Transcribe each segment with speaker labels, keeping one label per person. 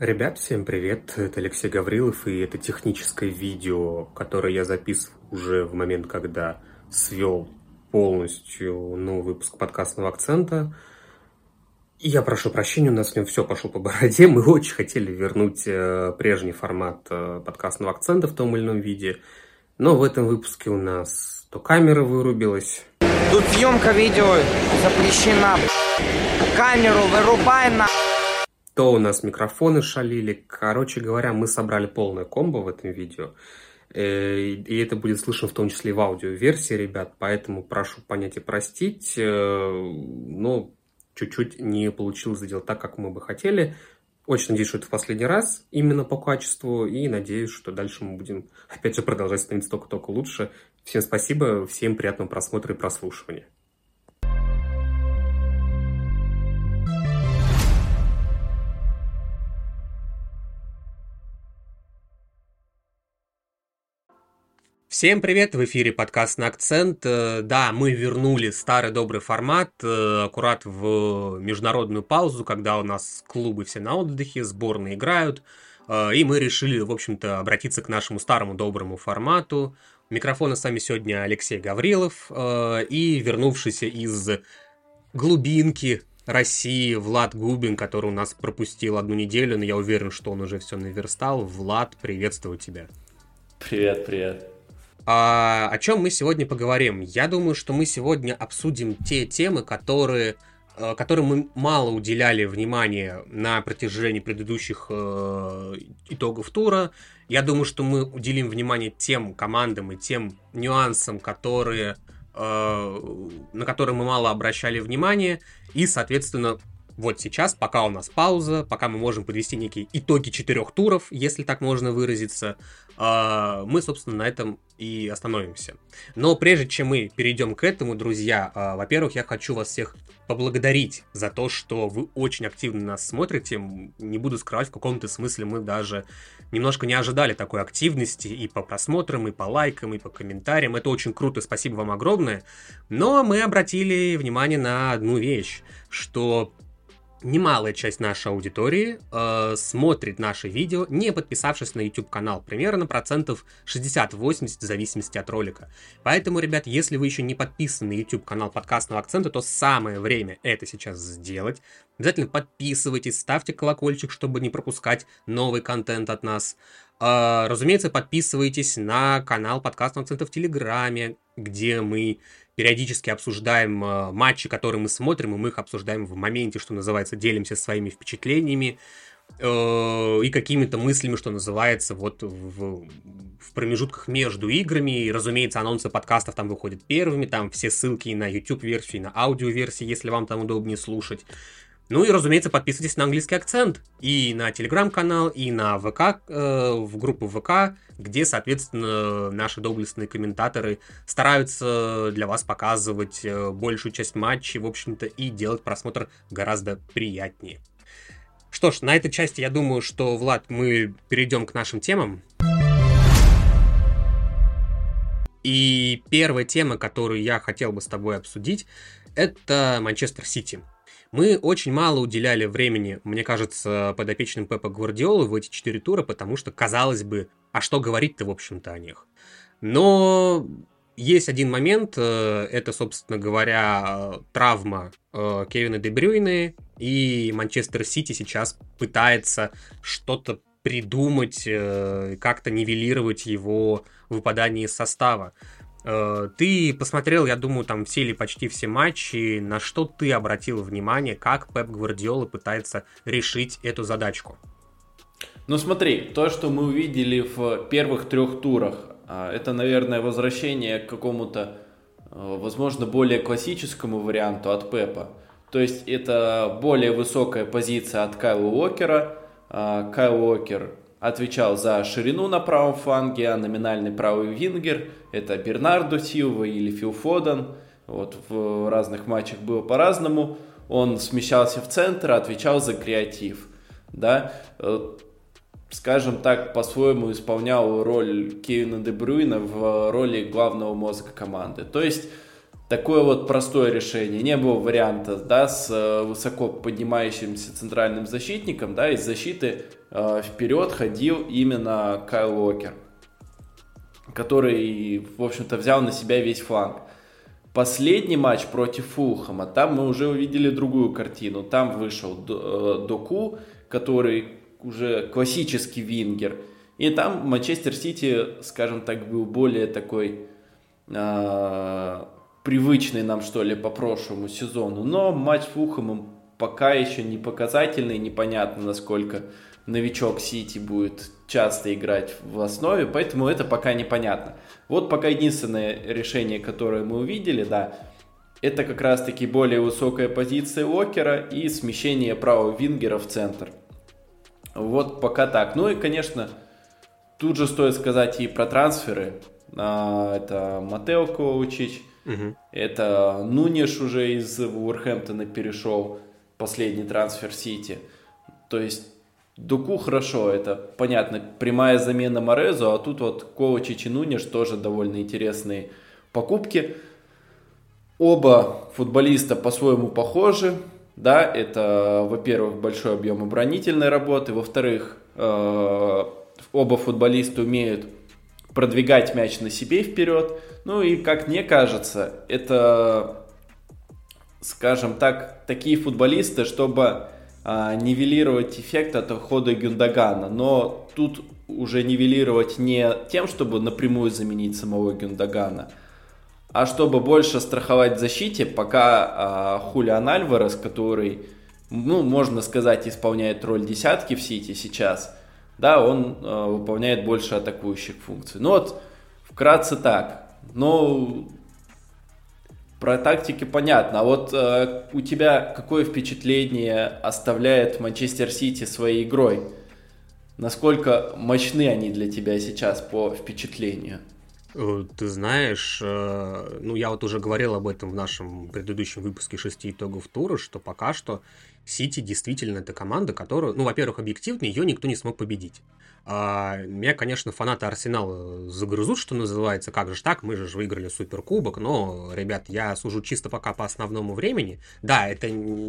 Speaker 1: Ребят, всем привет! Это Алексей Гаврилов, и это техническое видео, которое я записывал уже в момент, когда свел полностью новый выпуск подкастного акцента. И я прошу прощения, у нас с ним все пошло по бороде. Мы очень хотели вернуть э, прежний формат э, подкастного акцента в том или ином виде. Но в этом выпуске у нас то камера вырубилась.
Speaker 2: Тут съемка видео запрещена. Камеру вырубай на
Speaker 1: то у нас микрофоны шалили. Короче говоря, мы собрали полное комбо в этом видео. Э, и это будет слышно в том числе и в аудиоверсии, ребят. Поэтому прошу понять и простить. Э, но чуть-чуть не получилось сделать так, как мы бы хотели. Очень надеюсь, что это в последний раз именно по качеству. И надеюсь, что дальше мы будем опять же продолжать становиться только-только лучше. Всем спасибо, всем приятного просмотра и прослушивания. Всем привет, в эфире подкаст на акцент. Э, да, мы вернули старый добрый формат, э, аккурат в международную паузу, когда у нас клубы все на отдыхе, сборные играют, э, и мы решили, в общем-то, обратиться к нашему старому доброму формату. Микрофона с вами сегодня Алексей Гаврилов и вернувшийся из глубинки России Влад Губин, который у нас пропустил одну неделю, но я уверен, что он уже все наверстал. Влад, приветствую тебя.
Speaker 3: Привет, привет.
Speaker 1: А, о чем мы сегодня поговорим? Я думаю, что мы сегодня обсудим те темы, которые, э, которым мы мало уделяли внимания на протяжении предыдущих э, итогов тура. Я думаю, что мы уделим внимание тем командам и тем нюансам, которые, э, на которые мы мало обращали внимание. И, соответственно, вот сейчас, пока у нас пауза, пока мы можем подвести некие итоги четырех туров, если так можно выразиться, а, мы, собственно, на этом и остановимся. Но прежде чем мы перейдем к этому, друзья, а, во-первых, я хочу вас всех поблагодарить за то, что вы очень активно нас смотрите. Не буду скрывать, в каком-то смысле мы даже немножко не ожидали такой активности и по просмотрам, и по лайкам, и по комментариям. Это очень круто, спасибо вам огромное. Но мы обратили внимание на одну вещь, что немалая часть нашей аудитории э, смотрит наши видео, не подписавшись на YouTube канал, примерно процентов 60-80 в зависимости от ролика. Поэтому, ребят, если вы еще не подписаны на YouTube канал подкастного акцента, то самое время это сейчас сделать. Обязательно подписывайтесь, ставьте колокольчик, чтобы не пропускать новый контент от нас. Э, разумеется, подписывайтесь на канал подкастного акцента в Телеграме, где мы периодически обсуждаем э, матчи, которые мы смотрим, и мы их обсуждаем в моменте, что называется, делимся своими впечатлениями э, и какими-то мыслями, что называется, вот в, в промежутках между играми. И, разумеется, анонсы подкастов там выходят первыми, там все ссылки на YouTube-версию, и на аудиоверсии, если вам там удобнее слушать. Ну и, разумеется, подписывайтесь на английский акцент и на телеграм-канал, и на ВК, э, в группу ВК, где, соответственно, наши доблестные комментаторы стараются для вас показывать э, большую часть матчей, в общем-то, и делать просмотр гораздо приятнее. Что ж, на этой части я думаю, что, Влад, мы перейдем к нашим темам. И первая тема, которую я хотел бы с тобой обсудить, это Манчестер Сити. Мы очень мало уделяли времени, мне кажется, подопечным Пепа Гвардиолы в эти четыре тура, потому что, казалось бы, а что говорить-то, в общем-то, о них? Но есть один момент, э, это, собственно говоря, травма э, Кевина Дебрюйны, и Манчестер Сити сейчас пытается что-то придумать, э, как-то нивелировать его выпадание из состава. Э, ты посмотрел, я думаю, там все или почти все матчи. На что ты обратил внимание, как Пеп Гвардиола пытается решить эту задачку?
Speaker 3: Ну смотри, то, что мы увидели в первых трех турах, а, это, наверное, возвращение к какому-то, э, возможно, более классическому варианту от Пепа. То есть это более высокая позиция от Кайла Уокера. А, Кайл Уокер отвечал за ширину на правом фланге, а номинальный правый вингер это Бернардо Силва или Фил Фоден. Вот в разных матчах было по-разному. Он смещался в центр, отвечал за креатив. Да? Э, скажем так, по-своему исполнял роль Кевина Де Брюйна в роли главного мозга команды. То есть такое вот простое решение. Не было варианта, да, с э, высоко поднимающимся центральным защитником, да, из защиты э, вперед ходил именно Кайл Уокер, который, в общем-то, взял на себя весь фланг. Последний матч против Фулхама, там мы уже увидели другую картину. Там вышел э, Доку, который уже классический вингер. И там Манчестер Сити, скажем так, был более такой э, привычный нам, что ли, по прошлому сезону. Но матч с Фулхэмом пока еще не показательный, непонятно, насколько новичок Сити будет часто играть в основе, поэтому это пока непонятно. Вот пока единственное решение, которое мы увидели, да, это как раз-таки более высокая позиция Уокера и смещение правого вингера в центр. Вот пока так. Ну и, конечно, тут же стоит сказать и про трансферы. А, это Матео Коучич, Угу. Это Нунеш уже из Уорхэмптона перешел, последний трансфер Сити. То есть Дуку хорошо, это понятно, прямая замена Морезу, а тут вот Ковачич и Нунеш тоже довольно интересные покупки. Оба футболиста по-своему похожи, да, это, во-первых, большой объем оборонительной работы, во-вторых, э, оба футболиста умеют продвигать мяч на себе вперед, ну и, как мне кажется, это, скажем так, такие футболисты, чтобы а, нивелировать эффект от ухода Гюндагана. Но тут уже нивелировать не тем, чтобы напрямую заменить самого Гюндагана, а чтобы больше страховать в защите, пока а, Хулиан Альварес, который, ну, можно сказать, исполняет роль десятки в Сити сейчас, да, он а, выполняет больше атакующих функций. Ну вот, вкратце так. Ну, про тактики понятно. А вот э, у тебя какое впечатление оставляет Манчестер Сити своей игрой? Насколько мощны они для тебя сейчас по впечатлению?
Speaker 1: Э, ты знаешь, э, ну я вот уже говорил об этом в нашем предыдущем выпуске шести итогов тура, что пока что Сити действительно это команда, которую, ну, во-первых, объективно ее никто не смог победить. А, меня, конечно, фанаты Арсенала загрызут, что называется, как же так, мы же выиграли Суперкубок, но, ребят, я сужу чисто пока по основному времени. Да, это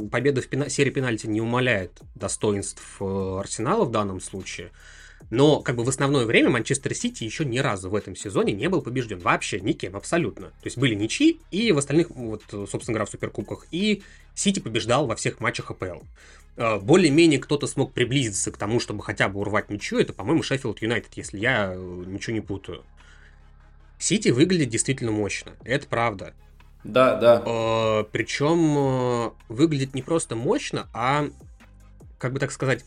Speaker 1: победа в пена... серии пенальти не умаляет достоинств э, Арсенала в данном случае, но как бы в основное время Манчестер Сити еще ни разу в этом сезоне не был побежден. Вообще никем, абсолютно. То есть были ничьи, и в остальных, вот, собственно говоря, в Суперкубках. И Сити побеждал во всех матчах АПЛ. Э, более-менее кто-то смог приблизиться к тому, чтобы хотя бы урвать ничью, это, по-моему, Шеффилд Юнайтед, если я э, ничего не путаю. Сити выглядит действительно мощно, это правда.
Speaker 3: Да, да.
Speaker 1: Э, причем выглядит не просто мощно, а, как бы так сказать,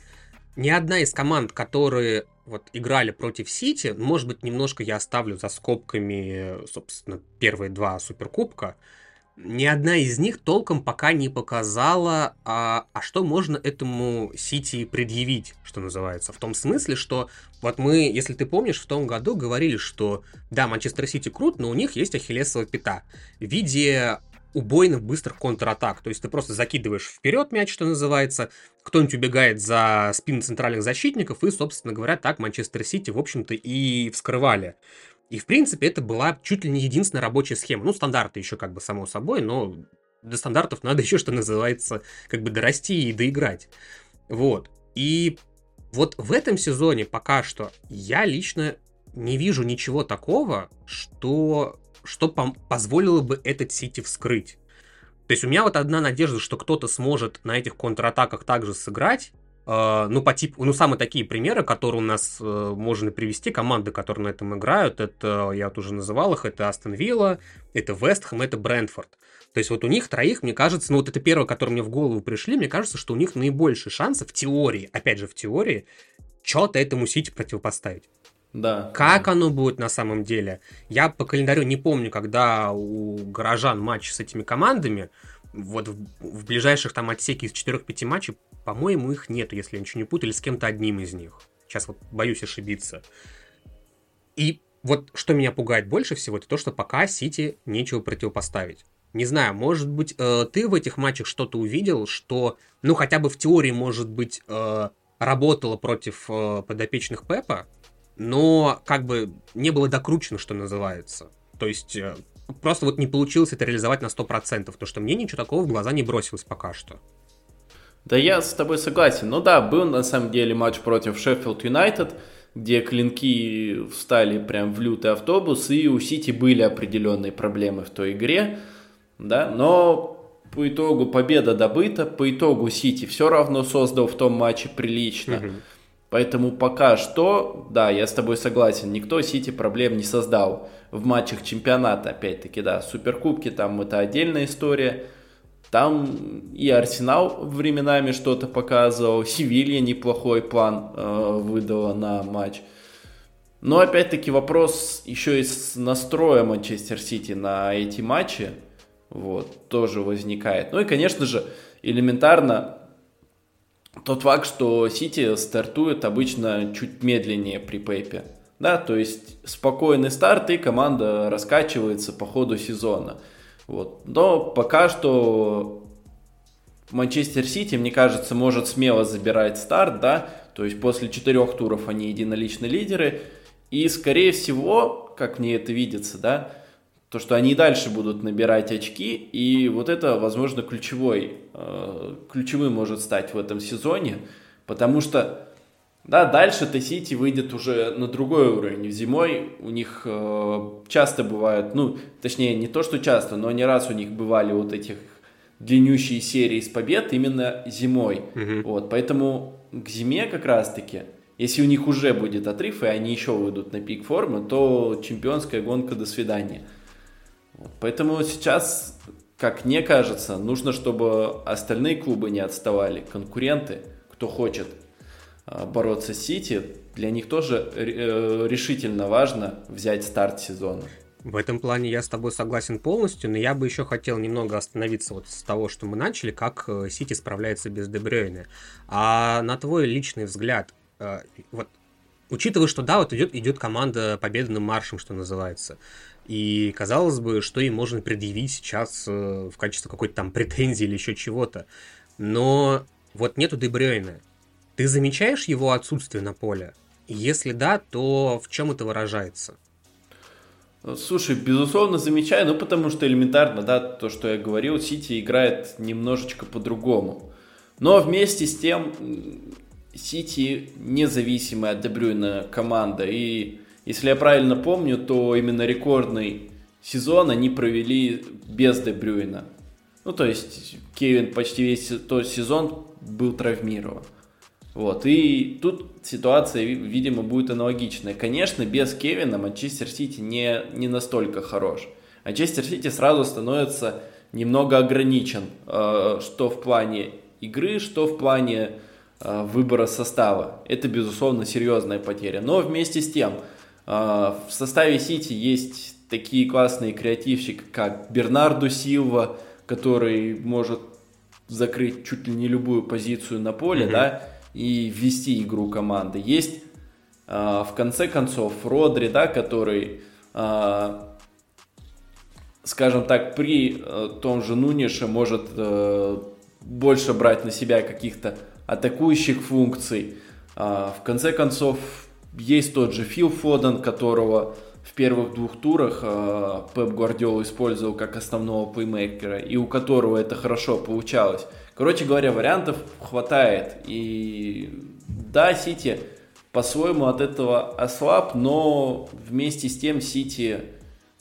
Speaker 1: ни одна из команд, которые вот играли против Сити, может быть, немножко я оставлю за скобками, собственно, первые два суперкубка, ни одна из них толком пока не показала, а, а что можно этому Сити предъявить, что называется. В том смысле, что вот мы, если ты помнишь, в том году говорили, что да, Манчестер Сити крут, но у них есть ахиллесова пята в виде убойных быстрых контратак. То есть ты просто закидываешь вперед мяч, что называется, кто-нибудь убегает за спины центральных защитников, и, собственно говоря, так Манчестер Сити, в общем-то, и вскрывали. И, в принципе, это была чуть ли не единственная рабочая схема. Ну, стандарты еще как бы само собой, но до стандартов надо еще, что называется, как бы дорасти и доиграть. Вот. И вот в этом сезоне пока что я лично не вижу ничего такого, что, что позволило бы этот Сити вскрыть. То есть у меня вот одна надежда, что кто-то сможет на этих контратаках также сыграть, Uh, ну, по типу, ну, самые такие примеры, которые у нас uh, можно привести, команды, которые на этом играют, это, я вот уже называл их, это Астон Вилла, это Вестхэм, это Брентфорд. То есть вот у них троих, мне кажется, ну, вот это первое, которые мне в голову пришли, мне кажется, что у них наибольшие шансы в теории, опять же, в теории, что-то этому Сити противопоставить.
Speaker 3: Да.
Speaker 1: Как оно будет на самом деле? Я по календарю не помню, когда у горожан матч с этими командами, вот в, в ближайших там отсеке из 4-5 матчей, по-моему, их нету, если я ничего не путаю, или с кем-то одним из них. Сейчас вот боюсь ошибиться. И вот что меня пугает больше всего, это то, что пока Сити нечего противопоставить. Не знаю, может быть, э, ты в этих матчах что-то увидел, что, ну, хотя бы в теории, может быть, э, работало против э, подопечных Пепа, но как бы не было докручено, что называется. То есть, э, просто вот не получилось это реализовать на 100%, то что мне ничего такого в глаза не бросилось пока что.
Speaker 3: Да я с тобой согласен. Ну да, был на самом деле матч против Шеффилд Юнайтед, где клинки встали прям в лютый автобус, и у Сити были определенные проблемы в той игре, да, но по итогу победа добыта, по итогу Сити все равно создал в том матче прилично. Угу. Поэтому пока что, да, я с тобой согласен, никто Сити проблем не создал в матчах чемпионата, опять-таки, да, суперкубки там это отдельная история, там и Арсенал временами что-то показывал, Севилья неплохой план э, выдала на матч. Но опять-таки вопрос еще и с настроя Манчестер Сити на эти матчи вот, тоже возникает. Ну и, конечно же, элементарно тот факт, что Сити стартует обычно чуть медленнее при Пепе. Да, то есть спокойный старт и команда раскачивается по ходу сезона. Вот. Но пока что Манчестер Сити, мне кажется, может смело забирать старт, да, то есть после четырех туров они единоличные лидеры, и скорее всего, как мне это видится, да, то, что они дальше будут набирать очки, и вот это, возможно, ключевой, э, ключевым может стать в этом сезоне, потому что да, дальше-то Сити выйдет уже на другой уровень. Зимой у них э, часто бывают, ну, точнее, не то, что часто, но не раз у них бывали вот этих длиннющие серии с побед именно зимой. Угу. Вот, поэтому к зиме как раз-таки, если у них уже будет отрыв, и они еще выйдут на пик формы, то чемпионская гонка до свидания. Поэтому сейчас, как мне кажется, нужно, чтобы остальные клубы не отставали, конкуренты, кто хочет – а, бороться с Сити, для них тоже э, решительно важно взять старт сезона.
Speaker 1: В этом плане я с тобой согласен полностью, но я бы еще хотел немного остановиться вот с того, что мы начали, как э, Сити справляется без Дебрёйна. А на твой личный взгляд, э, вот учитывая, что да, вот идет, идет команда победным маршем, что называется, и казалось бы, что им можно предъявить сейчас в качестве какой-то там претензии или еще чего-то, но вот нету Дебрёйна, ты замечаешь его отсутствие на поле? Если да, то в чем это выражается?
Speaker 3: Слушай, безусловно, замечаю, ну потому что элементарно, да, то, что я говорил, Сити играет немножечко по-другому. Но вместе с тем, Сити независимая от Дебрюйна команда. И если я правильно помню, то именно рекордный сезон они провели без Дебрюйна. Ну, то есть Кевин почти весь тот сезон был травмирован. Вот, и тут ситуация, видимо, будет аналогичная. Конечно, без Кевина Манчестер Сити не, не настолько хорош. Манчестер Сити сразу становится немного ограничен, э, что в плане игры, что в плане выбора состава. Это, безусловно, серьезная потеря. Но вместе с тем, э, в составе Сити есть такие классные креативщики, как Бернарду Силва, который может закрыть чуть ли не любую позицию на поле, mm-hmm. да, и ввести игру команды. Есть э, в конце концов Родри, да, который, э, скажем так, при э, том же Нунише может э, больше брать на себя каких-то атакующих функций. Э, в конце концов, есть тот же Фил Фоден, которого в первых двух турах э, Пеп Гвардиол использовал как основного плеймейкера, и у которого это хорошо получалось. Короче говоря, вариантов хватает. И да, Сити по-своему от этого ослаб, но вместе с тем Сити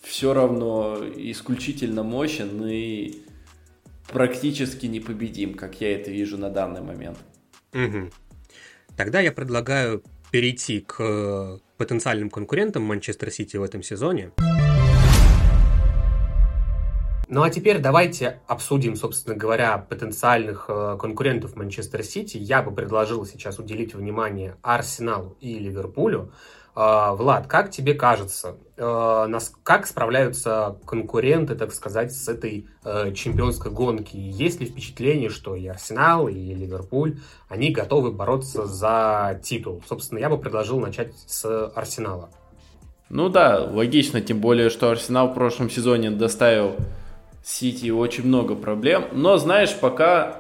Speaker 3: все равно исключительно мощен и практически непобедим, как я это вижу на данный момент.
Speaker 1: Угу. Тогда я предлагаю перейти к потенциальным конкурентам Манчестер Сити в этом сезоне. Ну а теперь давайте обсудим, собственно говоря, потенциальных э, конкурентов Манчестер Сити. Я бы предложил сейчас уделить внимание Арсеналу и Ливерпулю. Э, Влад, как тебе кажется, э, как справляются конкуренты, так сказать, с этой э, чемпионской гонки? Есть ли впечатление, что и Арсенал, и Ливерпуль, они готовы бороться за титул? Собственно, я бы предложил начать с Арсенала.
Speaker 3: Ну да, логично, тем более, что Арсенал в прошлом сезоне доставил Сити очень много проблем. Но, знаешь, пока,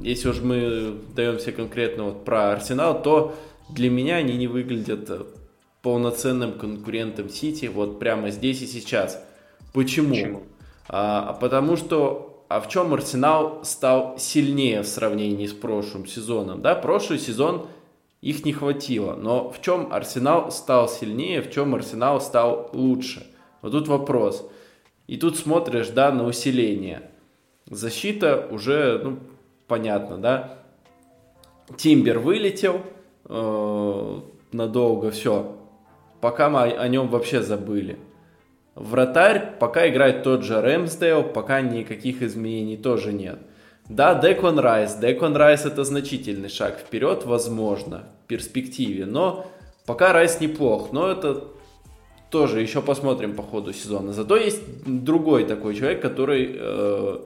Speaker 3: если уж мы даемся конкретно вот про Арсенал, то для меня они не выглядят полноценным конкурентом Сити вот прямо здесь и сейчас. Почему? Почему? А, потому что а в чем Арсенал стал сильнее в сравнении с прошлым сезоном? Да, прошлый сезон их не хватило, но в чем Арсенал стал сильнее, в чем Арсенал стал лучше? Вот тут вопрос. И тут смотришь, да, на усиление. Защита уже, ну, понятно, да. Тимбер вылетел э, надолго, все. Пока мы о, нем вообще забыли. Вратарь пока играет тот же Рэмсдейл, пока никаких изменений тоже нет. Да, Деклан Райс. Деклан Райс это значительный шаг вперед, возможно, в перспективе. Но пока Райс неплох. Но это тоже еще посмотрим по ходу сезона. Зато есть другой такой человек, который э,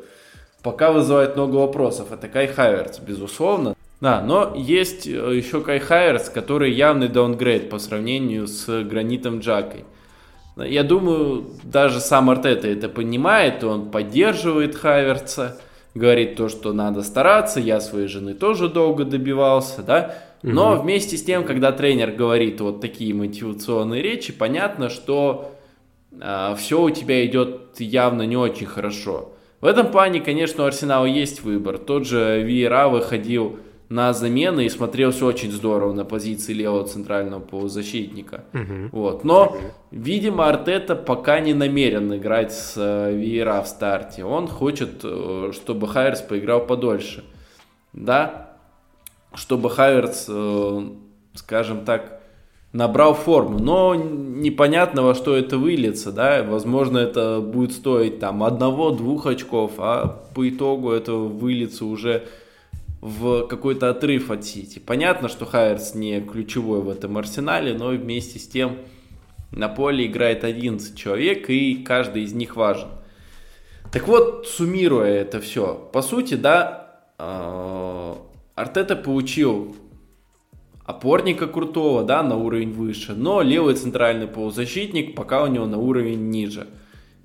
Speaker 3: пока вызывает много вопросов. Это Кай Хайверц, безусловно. Да, но есть э, еще Кай Хайверц, который явный downgrade по сравнению с Гранитом Джакой. Я думаю, даже сам Артета это понимает, он поддерживает Хайверца, говорит то, что надо стараться, я своей жены тоже долго добивался, да, но угу. вместе с тем, когда тренер говорит вот такие мотивационные речи, понятно, что э, а, все у тебя идет явно не очень хорошо. В этом плане, конечно, у Арсенала есть выбор. Тот же Виера выходил на замены и смотрелся очень здорово на позиции левого центрального полузащитника. Угу. Вот. Но, угу. видимо, Артета пока не намерен играть с э, Виера в старте. Он хочет, э, чтобы Хайерс поиграл подольше. Да? Чтобы Хайерс, э, скажем так, набрал форму. Но непонятно, во что это выльется. Да? Возможно, это будет стоить там одного-двух очков, а по итогу это выльется уже в какой-то отрыв от Сити. Понятно, что Хайерс не ключевой в этом арсенале, но вместе с тем на поле играет 11 человек, и каждый из них важен. Так вот, суммируя это все, по сути, да, э, Артета получил опорника крутого, да, на уровень выше, но левый центральный полузащитник пока у него на уровень ниже.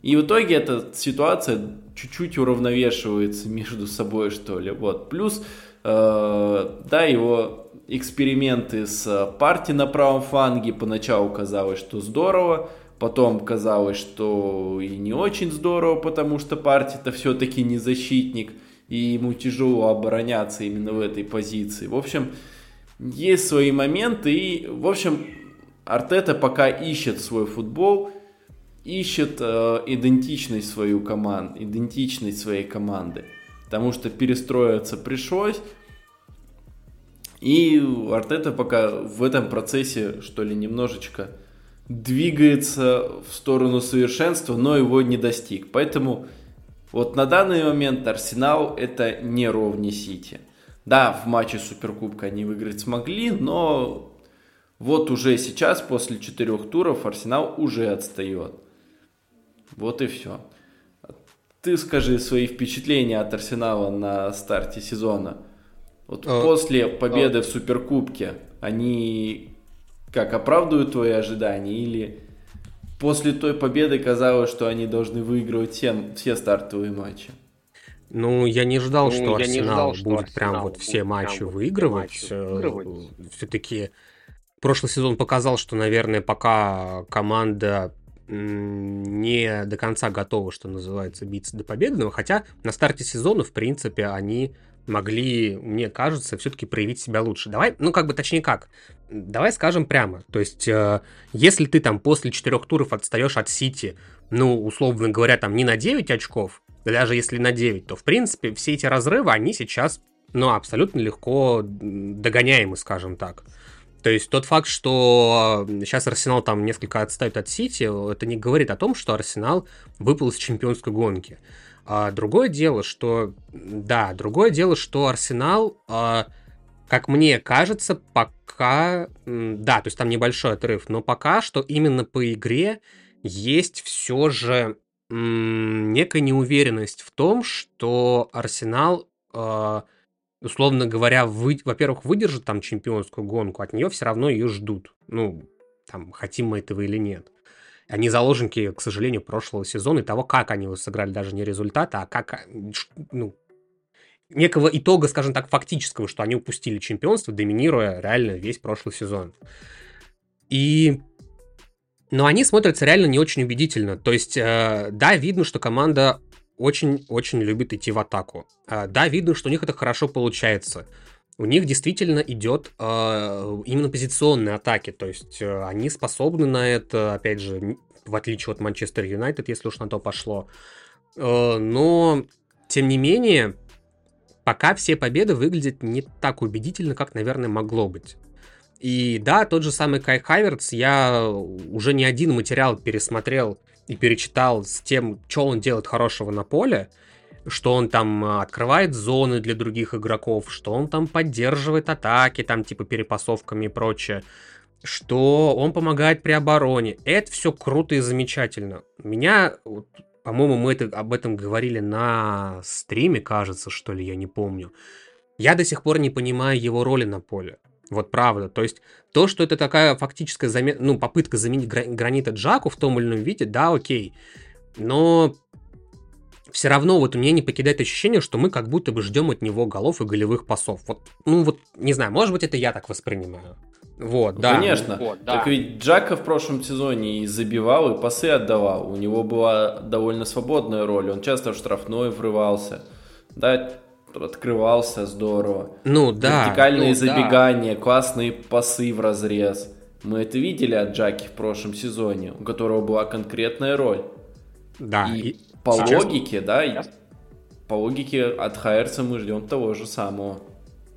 Speaker 3: И в итоге эта ситуация чуть-чуть уравновешивается между собой, что ли. Вот. Плюс да, его эксперименты с парти на правом фланге поначалу казалось, что здорово, потом казалось, что и не очень здорово, потому что парти-то все-таки не защитник, и ему тяжело обороняться именно в этой позиции. В общем, есть свои моменты, и, в общем, Артета пока ищет свой футбол, ищет э, идентичность свою команд, идентичность своей команды потому что перестроиться пришлось. И Артета пока в этом процессе, что ли, немножечко двигается в сторону совершенства, но его не достиг. Поэтому вот на данный момент Арсенал это не ровнее Сити. Да, в матче Суперкубка они выиграть смогли, но вот уже сейчас, после четырех туров, Арсенал уже отстает. Вот и все. Ты скажи свои впечатления от Арсенала на старте сезона. Вот а, после победы а... в Суперкубке, они как оправдывают твои ожидания или после той победы казалось, что они должны выигрывать все, все стартовые матчи?
Speaker 1: Ну, я не ждал, ну, что Арсенал ждал, будет что Арсенал прям вот все матчи выигрывать. выигрывать. Все-таки прошлый сезон показал, что, наверное, пока команда не до конца готовы, что называется, биться до победного, хотя на старте сезона, в принципе, они могли, мне кажется, все-таки проявить себя лучше. Давай, ну как бы точнее как, давай скажем прямо, то есть э, если ты там после четырех туров отстаешь от Сити, ну, условно говоря, там не на 9 очков, даже если на 9, то в принципе все эти разрывы, они сейчас, ну, абсолютно легко догоняемы, скажем так. То есть тот факт, что сейчас Арсенал там несколько отстает от Сити, это не говорит о том, что Арсенал выпал из чемпионской гонки. А другое дело, что... Да, другое дело, что Арсенал, а, как мне кажется, пока... Да, то есть там небольшой отрыв, но пока что именно по игре есть все же некая неуверенность в том, что Арсенал а, условно говоря, вы, во-первых, выдержит там чемпионскую гонку, от нее все равно ее ждут. Ну, там, хотим мы этого или нет. Они заложники, к сожалению, прошлого сезона и того, как они его сыграли, даже не результата, а как, ну, некого итога, скажем так, фактического, что они упустили чемпионство, доминируя реально весь прошлый сезон. И но они смотрятся реально не очень убедительно. То есть, э, да, видно, что команда очень-очень любит идти в атаку. Э, да, видно, что у них это хорошо получается. У них действительно идет э, именно позиционные атаки, то есть э, они способны на это, опять же, в отличие от Манчестер Юнайтед, если уж на то пошло. Э, но, тем не менее, пока все победы выглядят не так убедительно, как, наверное, могло быть. И да, тот же самый Кай Хайверц, я уже не один материал пересмотрел и перечитал с тем, что он делает хорошего на поле, что он там открывает зоны для других игроков, что он там поддерживает атаки, там типа перепасовками и прочее, что он помогает при обороне. Это все круто и замечательно. Меня, по-моему, мы это, об этом говорили на стриме, кажется, что ли, я не помню. Я до сих пор не понимаю его роли на поле. Вот правда. То есть то, что это такая фактическая замен... ну, попытка заменить гранита Джаку в том или ином виде, да, окей. Но все равно вот у меня не покидает ощущение, что мы как будто бы ждем от него голов и голевых пасов. Вот, ну вот, не знаю, может быть, это я так воспринимаю. Вот, да.
Speaker 3: Конечно. Вот, да. Так ведь Джака в прошлом сезоне и забивал, и пасы отдавал. У него была довольно свободная роль. Он часто в штрафной врывался. Да, открывался здорово.
Speaker 1: Ну да.
Speaker 3: Вертикальные
Speaker 1: ну,
Speaker 3: забегания, да. классные пасы в разрез. Мы это видели от Джаки в прошлом сезоне, у которого была конкретная роль.
Speaker 1: Да.
Speaker 3: И, и по сейчас... логике, да, по логике от Хайерса мы ждем того же самого.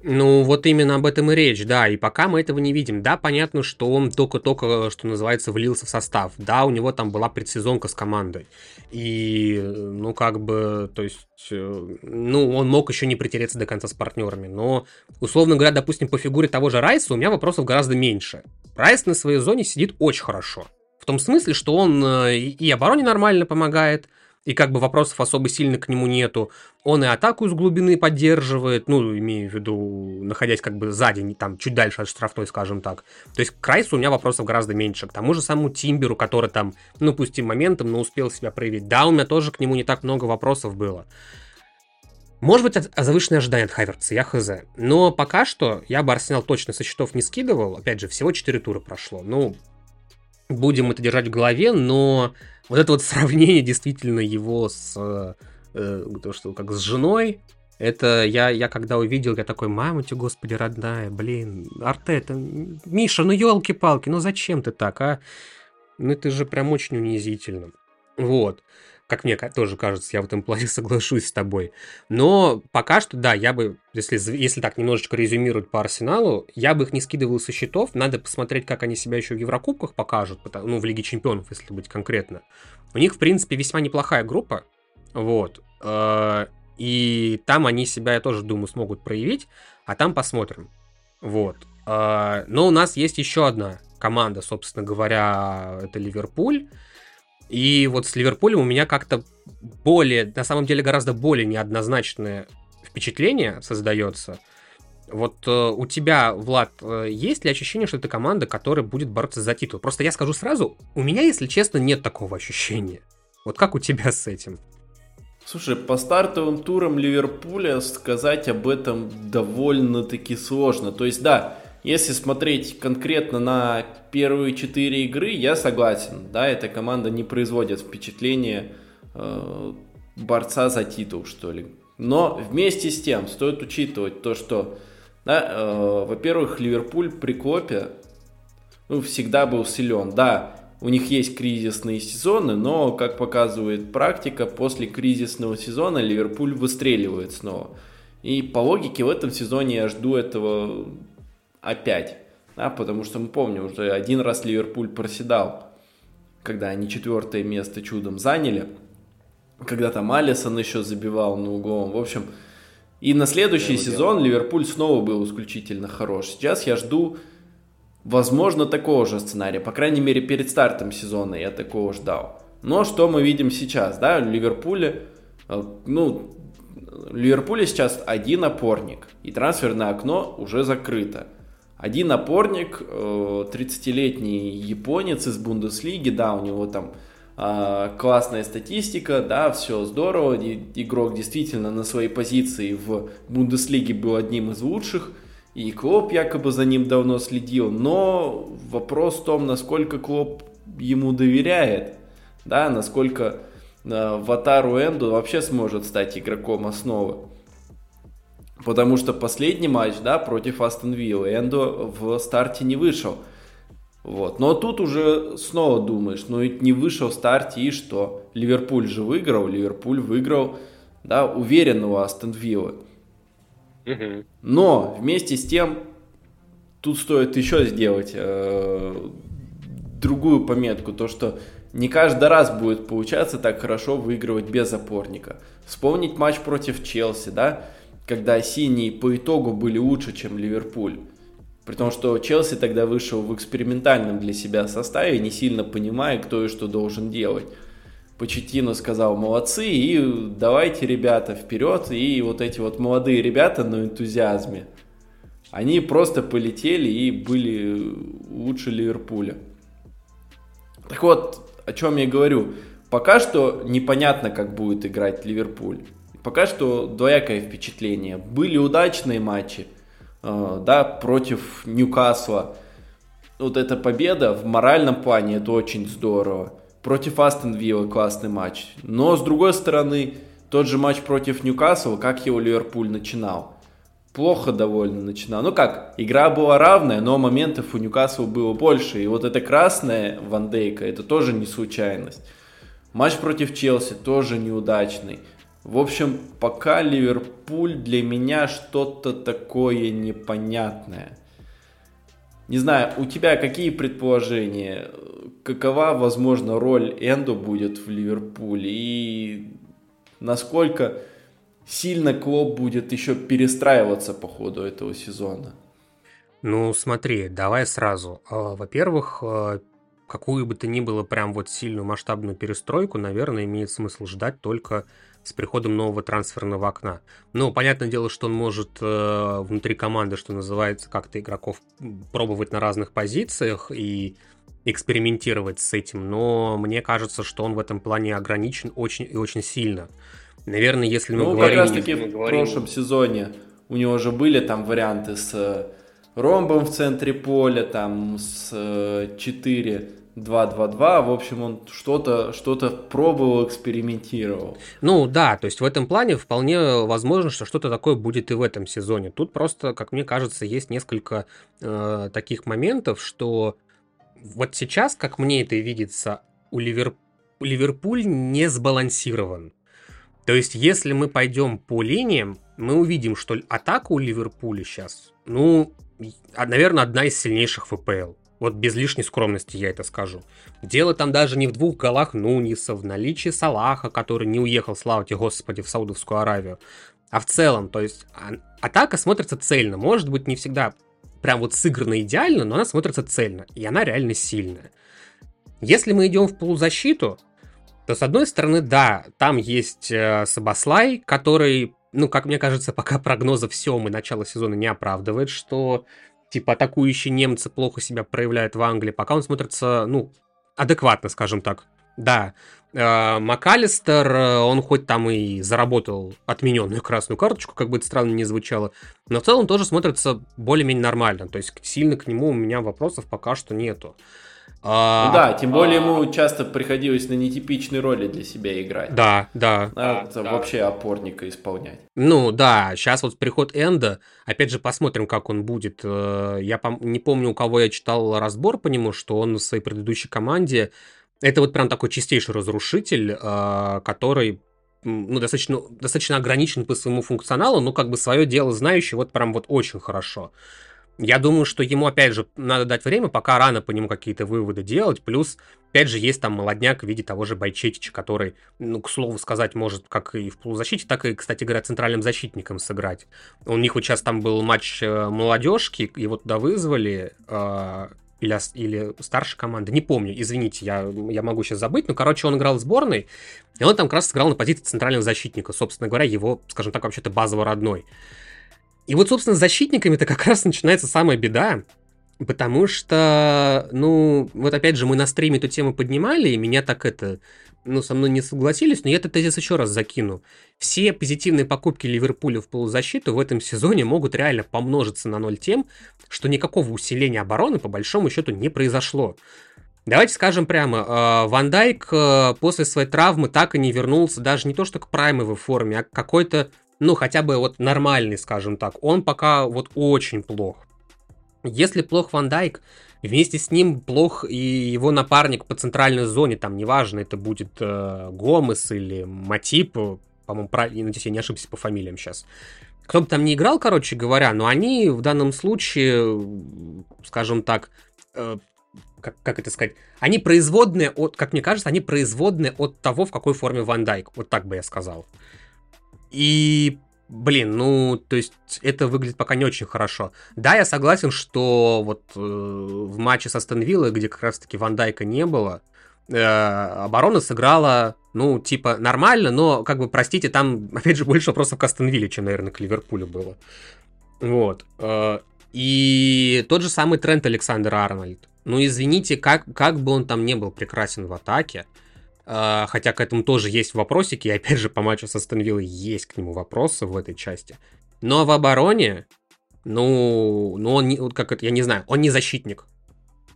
Speaker 1: Ну, вот именно об этом и речь, да, и пока мы этого не видим. Да, понятно, что он только-только, что называется, влился в состав. Да, у него там была предсезонка с командой. И, ну, как бы, то есть, э, ну, он мог еще не притереться до конца с партнерами. Но, условно говоря, допустим, по фигуре того же Райса у меня вопросов гораздо меньше. Райс на своей зоне сидит очень хорошо. В том смысле, что он э, и обороне нормально помогает, и как бы вопросов особо сильно к нему нету. Он и атаку из глубины поддерживает, ну, имею в виду, находясь как бы сзади, там, чуть дальше от штрафной, скажем так. То есть к Крайсу у меня вопросов гораздо меньше. К тому же самому Тимберу, который там, ну, пусть и моментом, но успел себя проявить. Да, у меня тоже к нему не так много вопросов было. Может быть, от, завышенные ожидания от Хайверца, я хз. Но пока что я бы Арсенал точно со счетов не скидывал. Опять же, всего 4 тура прошло. Ну, будем это держать в голове, но вот это вот сравнение действительно его с э, то, что как с женой, это я, я когда увидел, я такой, мама тебе, господи, родная, блин, Артета, Миша, ну елки-палки, ну зачем ты так, а? Ну это же прям очень унизительно. Вот как мне тоже кажется, я в этом плане соглашусь с тобой. Но пока что, да, я бы, если, если так немножечко резюмировать по Арсеналу, я бы их не скидывал со счетов. Надо посмотреть, как они себя еще в Еврокубках покажут, ну, в Лиге Чемпионов, если быть конкретно. У них, в принципе, весьма неплохая группа, вот. Э, и там они себя, я тоже думаю, смогут проявить, а там посмотрим. Вот. Э, но у нас есть еще одна команда, собственно говоря, это Ливерпуль. И вот с Ливерпулем у меня как-то более, на самом деле гораздо более неоднозначное впечатление создается. Вот э, у тебя, Влад, э, есть ли ощущение, что это команда, которая будет бороться за титул? Просто я скажу сразу, у меня, если честно, нет такого ощущения. Вот как у тебя с этим?
Speaker 3: Слушай, по стартовым турам Ливерпуля сказать об этом довольно-таки сложно. То есть, да, если смотреть конкретно на первые четыре игры, я согласен. Да, эта команда не производит впечатление э, борца за титул, что ли. Но вместе с тем стоит учитывать то, что, да, э, во-первых, Ливерпуль при Клопе ну, всегда был силен. Да, у них есть кризисные сезоны, но, как показывает практика, после кризисного сезона Ливерпуль выстреливает снова. И по логике в этом сезоне я жду этого опять. Да, потому что мы помним, что один раз Ливерпуль проседал, когда они четвертое место чудом заняли, когда там Алисон еще забивал на углом. В общем, и на следующий я сезон Ливерпуль снова был исключительно хорош. Сейчас я жду, возможно, такого же сценария. По крайней мере, перед стартом сезона я такого ждал. Но что мы видим сейчас, да, Ливерпуле, э, ну, Ливерпуле сейчас один опорник, и трансферное окно уже закрыто. Один опорник, 30-летний э, японец из Бундеслиги, да, у него там а, классная статистика, да, все здорово, игрок действительно на своей позиции в Бундеслиге был одним из лучших, и Клоп якобы за ним давно следил, но вопрос в том, насколько Клоп ему доверяет, да, насколько э, Ватару Энду вообще сможет стать игроком основы. Потому что последний матч, да, против Астон Виллы Эндо в старте не вышел. Вот. Но тут уже снова думаешь, ну ведь не вышел в старте и что? Ливерпуль же выиграл, Ливерпуль выиграл, да, уверенного Астон Виллы. Но вместе с тем тут стоит еще сделать э, другую пометку, то что не каждый раз будет получаться так хорошо выигрывать без опорника. Вспомнить матч против Челси, да, когда синие по итогу были лучше, чем Ливерпуль. При том, что Челси тогда вышел в экспериментальном для себя составе, не сильно понимая, кто и что должен делать. Почетину сказал молодцы и давайте, ребята, вперед. И вот эти вот молодые ребята на энтузиазме, они просто полетели и были лучше Ливерпуля. Так вот, о чем я говорю. Пока что непонятно, как будет играть Ливерпуль. Пока что двоякое впечатление. Были удачные матчи, э, да, против Ньюкасла. Вот эта победа в моральном плане, это очень здорово. Против Астон Вилла классный матч. Но, с другой стороны, тот же матч против Ньюкасла, как его Ливерпуль начинал. Плохо довольно начинал. Ну как, игра была равная, но моментов у Ньюкасла было больше. И вот эта красная Ван Дейка, это тоже не случайность. Матч против Челси тоже неудачный. В общем, пока Ливерпуль для меня что-то такое непонятное. Не знаю, у тебя какие предположения? Какова, возможно, роль Энду будет в Ливерпуле? И насколько сильно Клоп будет еще перестраиваться по ходу этого сезона?
Speaker 1: Ну, смотри, давай сразу. А, во-первых, а, какую бы то ни было прям вот сильную масштабную перестройку, наверное, имеет смысл ждать только с приходом нового трансферного окна. Ну, понятное дело, что он может э, внутри команды, что называется, как-то игроков пробовать на разных позициях и экспериментировать с этим, но мне кажется, что он в этом плане ограничен очень и очень сильно. Наверное, если мы
Speaker 3: ну,
Speaker 1: говорим...
Speaker 3: как раз таки в говорим... прошлом сезоне у него же были там варианты с э, ромбом в центре поля, там с 4 э, 2-2-2, в общем, он что-то что пробовал, экспериментировал.
Speaker 1: Ну да, то есть в этом плане вполне возможно, что что-то такое будет и в этом сезоне. Тут просто, как мне кажется, есть несколько э, таких моментов, что вот сейчас, как мне это видится, у Ливер... Ливерпуль не сбалансирован. То есть, если мы пойдем по линиям, мы увидим, что атака у Ливерпуля сейчас, ну, наверное, одна из сильнейших ВПЛ. Вот без лишней скромности я это скажу. Дело там даже не в двух голах Нуниса, в наличии Салаха, который не уехал, слава тебе, Господи, в Саудовскую Аравию, а в целом, то есть а, атака смотрится цельно. Может быть, не всегда прям вот сыграна идеально, но она смотрится цельно, и она реально сильная. Если мы идем в полузащиту, то с одной стороны, да, там есть э, Сабаслай, который, ну, как мне кажется, пока прогноза все мы начало сезона не оправдывает, что типа атакующие немцы плохо себя проявляют в Англии, пока он смотрится, ну, адекватно, скажем так. Да, э, МакАлистер, э, он хоть там и заработал отмененную красную карточку, как бы это странно не звучало, но в целом тоже смотрится более-менее нормально. То есть сильно к нему у меня вопросов пока что нету.
Speaker 3: А, ну да, тем более ему часто приходилось на нетипичной роли для себя играть.
Speaker 1: Да, да.
Speaker 3: Надо
Speaker 1: да,
Speaker 3: вообще да. опорника исполнять.
Speaker 1: Ну да, сейчас вот приход Энда, опять же посмотрим, как он будет. Э, я не помню, у кого я читал разбор по нему, что он в своей предыдущей команде, это вот прям такой чистейший разрушитель, э, который ну, достаточно, достаточно ограничен по своему функционалу, но как бы свое дело знающий вот прям вот очень хорошо. Я думаю, что ему, опять же, надо дать время, пока рано по нему какие-то выводы делать. Плюс, опять же, есть там молодняк в виде того же Байчетича, который, ну, к слову сказать, может как и в полузащите, так и, кстати говоря, центральным защитником сыграть. У них вот сейчас там был матч э, молодежки, его туда вызвали, э, или, или старшая команда, не помню, извините, я, я могу сейчас забыть, но, короче, он играл в сборной, и он там как раз сыграл на позиции центрального защитника, собственно говоря, его, скажем так, вообще-то базово родной. И вот, собственно, с защитниками-то как раз начинается самая беда, потому что, ну, вот опять же, мы на стриме эту тему поднимали, и меня так это, ну, со мной не согласились, но я этот тезис еще раз закину. Все позитивные покупки Ливерпуля в полузащиту в этом сезоне могут реально помножиться на ноль тем, что никакого усиления обороны, по большому счету, не произошло. Давайте скажем прямо, э, Ван Дайк э, после своей травмы так и не вернулся даже не то что к праймовой форме, а к какой-то, ну, хотя бы вот нормальный, скажем так. Он пока вот очень плох. Если плох Ван Дайк, вместе с ним плох и его напарник по центральной зоне, там неважно, это будет э, Гомес или Матип, по-моему, правильно, надеюсь, я не ошибся по фамилиям сейчас. Кто бы там не играл, короче говоря, но они в данном случае, скажем так, э, как, как это сказать, они производные от, как мне кажется, они производные от того, в какой форме Ван Дайк. Вот так бы я сказал. И, блин, ну, то есть это выглядит пока не очень хорошо. Да, я согласен, что вот э, в матче со Стенвиллой, где как раз-таки Ван Дайка не было, э, оборона сыграла, ну, типа, нормально, но, как бы, простите, там, опять же, больше вопросов к Астонвилле, чем, наверное, к Ливерпулю было. Вот. Э, и тот же самый тренд Александр Арнольд. Ну, извините, как, как бы он там не был прекрасен в атаке, э, хотя к этому тоже есть вопросики, и опять же по матчу со Стэнвиллой есть к нему вопросы в этой части. Но в обороне, ну, ну он, не, как это, я не знаю, он не защитник.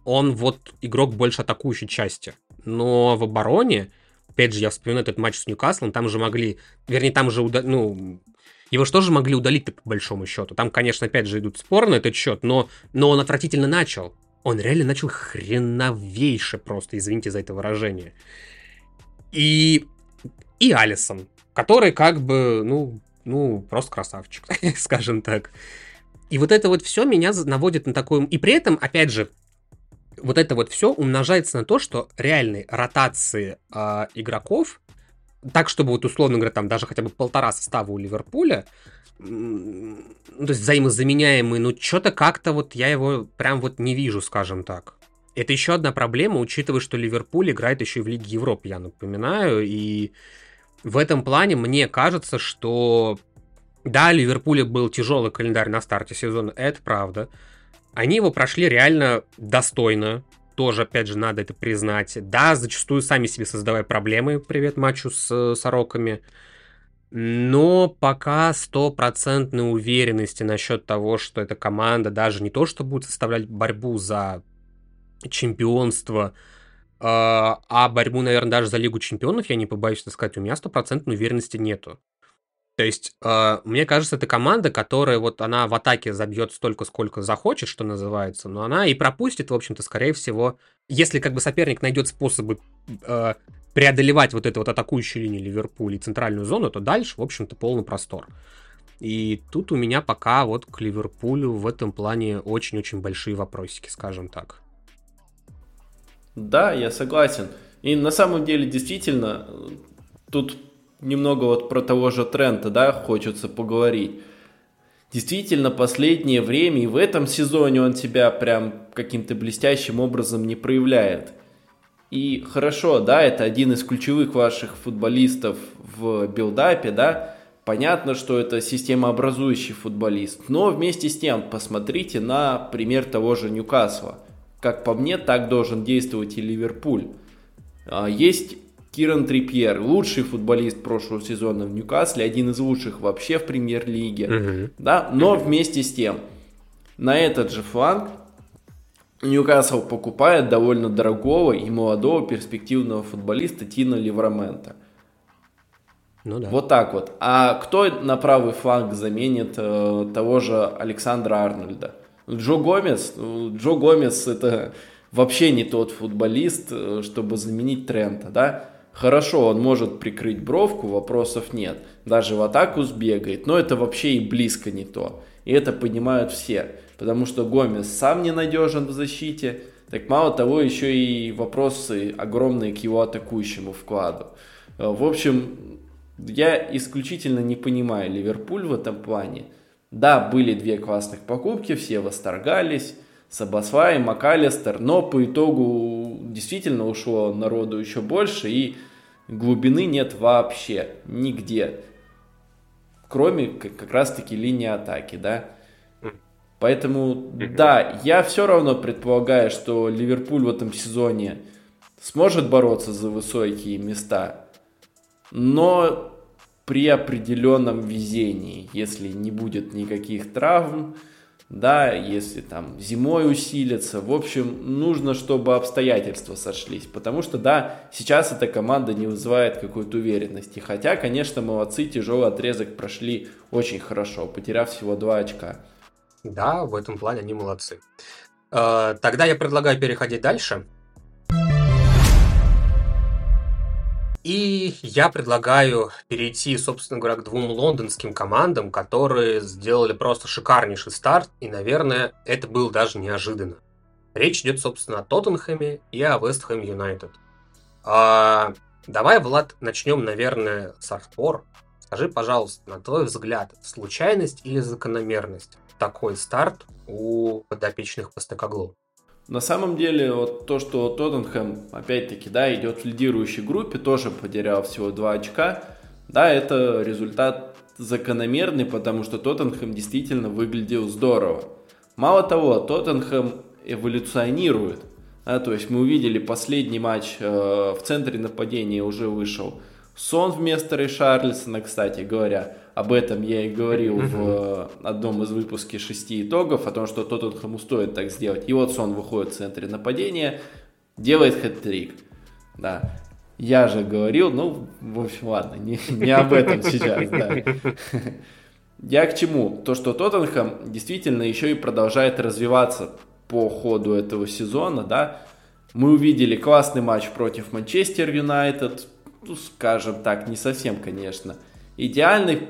Speaker 1: Он вот игрок больше атакующей части. Но в обороне, опять же, я вспоминаю этот матч с Ньюкаслом, там же могли, вернее, там же, ну, его же тоже могли удалить по большому счету. Там, конечно, опять же идут споры на этот счет, но, но он отвратительно начал он реально начал хреновейше просто, извините за это выражение. И, и Алисон, который как бы, ну, ну, просто красавчик, скажем так. И вот это вот все меня наводит на такой... И при этом, опять же, вот это вот все умножается на то, что реальной ротации э, игроков, так, чтобы вот условно говоря, там даже хотя бы полтора состава у Ливерпуля, ну, то есть взаимозаменяемый, но что-то как-то вот я его прям вот не вижу, скажем так. Это еще одна проблема, учитывая, что Ливерпуль играет еще и в Лиге Европы, я напоминаю, и в этом плане мне кажется, что да, у Ливерпуля был тяжелый календарь на старте сезона, это правда. Они его прошли реально достойно, тоже, опять же, надо это признать. Да, зачастую сами себе создавая проблемы, привет матчу с Сороками, но пока стопроцентной уверенности насчет того, что эта команда даже не то, что будет составлять борьбу за чемпионство, а, а борьбу, наверное, даже за Лигу чемпионов, я не побоюсь это сказать, у меня стопроцентной уверенности нету. То есть, э, мне кажется, это команда, которая вот она в атаке забьет столько, сколько захочет, что называется, но она и пропустит, в общем-то, скорее всего, если как бы соперник найдет способы э, преодолевать вот эту вот атакующую линию Ливерпуля и центральную зону, то дальше, в общем-то, полный простор. И тут у меня пока вот к Ливерпулю в этом плане очень-очень большие вопросики, скажем так.
Speaker 3: Да, я согласен. И на самом деле, действительно, тут немного вот про того же Трента, да, хочется поговорить. Действительно, последнее время и в этом сезоне он себя прям каким-то блестящим образом не проявляет. И хорошо, да, это один из ключевых ваших футболистов в билдапе, да, понятно, что это системообразующий футболист, но вместе с тем посмотрите на пример того же Ньюкасла. Как по мне, так должен действовать и Ливерпуль. А, есть Киран Трипьер, лучший футболист прошлого сезона в Ньюкасле, один из лучших вообще в премьер-лиге, угу. да, но вместе с тем на этот же фланг Ньюкасл покупает довольно дорогого и молодого перспективного футболиста Тина Ливрамента. Ну да. Вот так вот. А кто на правый фланг заменит э, того же Александра Арнольда? Джо Гомес? Ну, Джо Гомес это вообще не тот футболист, э, чтобы заменить Трента, да? Хорошо, он может прикрыть бровку, вопросов нет. Даже в атаку сбегает, но это вообще и близко не то. И это понимают все потому что Гомес сам ненадежен в защите. Так мало того, еще и вопросы огромные к его атакующему вкладу. Э, в общем, я исключительно не понимаю Ливерпуль в этом плане. Да, были две классных покупки, все восторгались. Сабасвай, МакАлистер, но по итогу действительно ушло народу еще больше и глубины нет вообще нигде. Кроме как раз таки линии атаки, да. Поэтому, да, я все равно предполагаю, что Ливерпуль в этом сезоне сможет бороться за высокие места, но при определенном везении, если не будет никаких травм, да, если там зимой усилится. В общем, нужно, чтобы обстоятельства сошлись, потому что, да, сейчас эта команда не вызывает какой-то уверенности. Хотя, конечно, молодцы, тяжелый отрезок прошли очень хорошо, потеряв всего 2 очка.
Speaker 1: Да, в этом плане они молодцы. Э, тогда я предлагаю переходить дальше. И я предлагаю перейти, собственно говоря, к двум лондонским командам, которые сделали просто шикарнейший старт, и, наверное, это было даже неожиданно. Речь идет, собственно, о Тоттенхэме и о Вестхэм Юнайтед. А, давай, Влад, начнем, наверное, с Артпор. Скажи, пожалуйста, на твой взгляд, случайность или закономерность такой старт у подопечных Постекоглу?
Speaker 3: На самом деле, вот то, что Тоттенхэм, опять-таки, да, идет в лидирующей группе, тоже потерял всего 2 очка, да, это результат закономерный, потому что Тоттенхэм действительно выглядел здорово. Мало того, Тоттенхэм эволюционирует. Да, то есть мы увидели последний матч э, в центре нападения уже вышел Сон вместо Ришарлисона, кстати говоря. Об этом я и говорил в одном из выпусков шести итогов, о том, что Тоттенхэму стоит так сделать. И вот Сон выходит в центре нападения, делает хэт-трик. Да. Я же говорил, ну, в общем, ладно, не, не об этом сейчас, да. Я к чему? То, что Тоттенхэм действительно еще и продолжает развиваться по ходу этого сезона, да. Мы увидели классный матч против Манчестер Юнайтед, ну, скажем так, не совсем, конечно, идеальный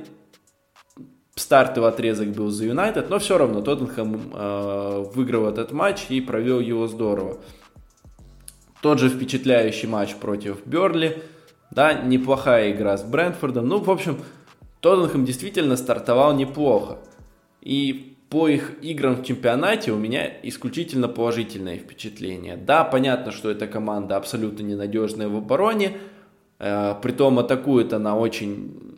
Speaker 3: стартовый отрезок был за Юнайтед, но все равно Тоттенхэм э, выиграл этот матч и провел его здорово. Тот же впечатляющий матч против Берли, да, неплохая игра с Брентфордом. Ну, в общем, Тоттенхэм действительно стартовал неплохо. И по их играм в чемпионате у меня исключительно положительное впечатление. Да, понятно, что эта команда абсолютно ненадежная в обороне, Э, притом атакует она очень,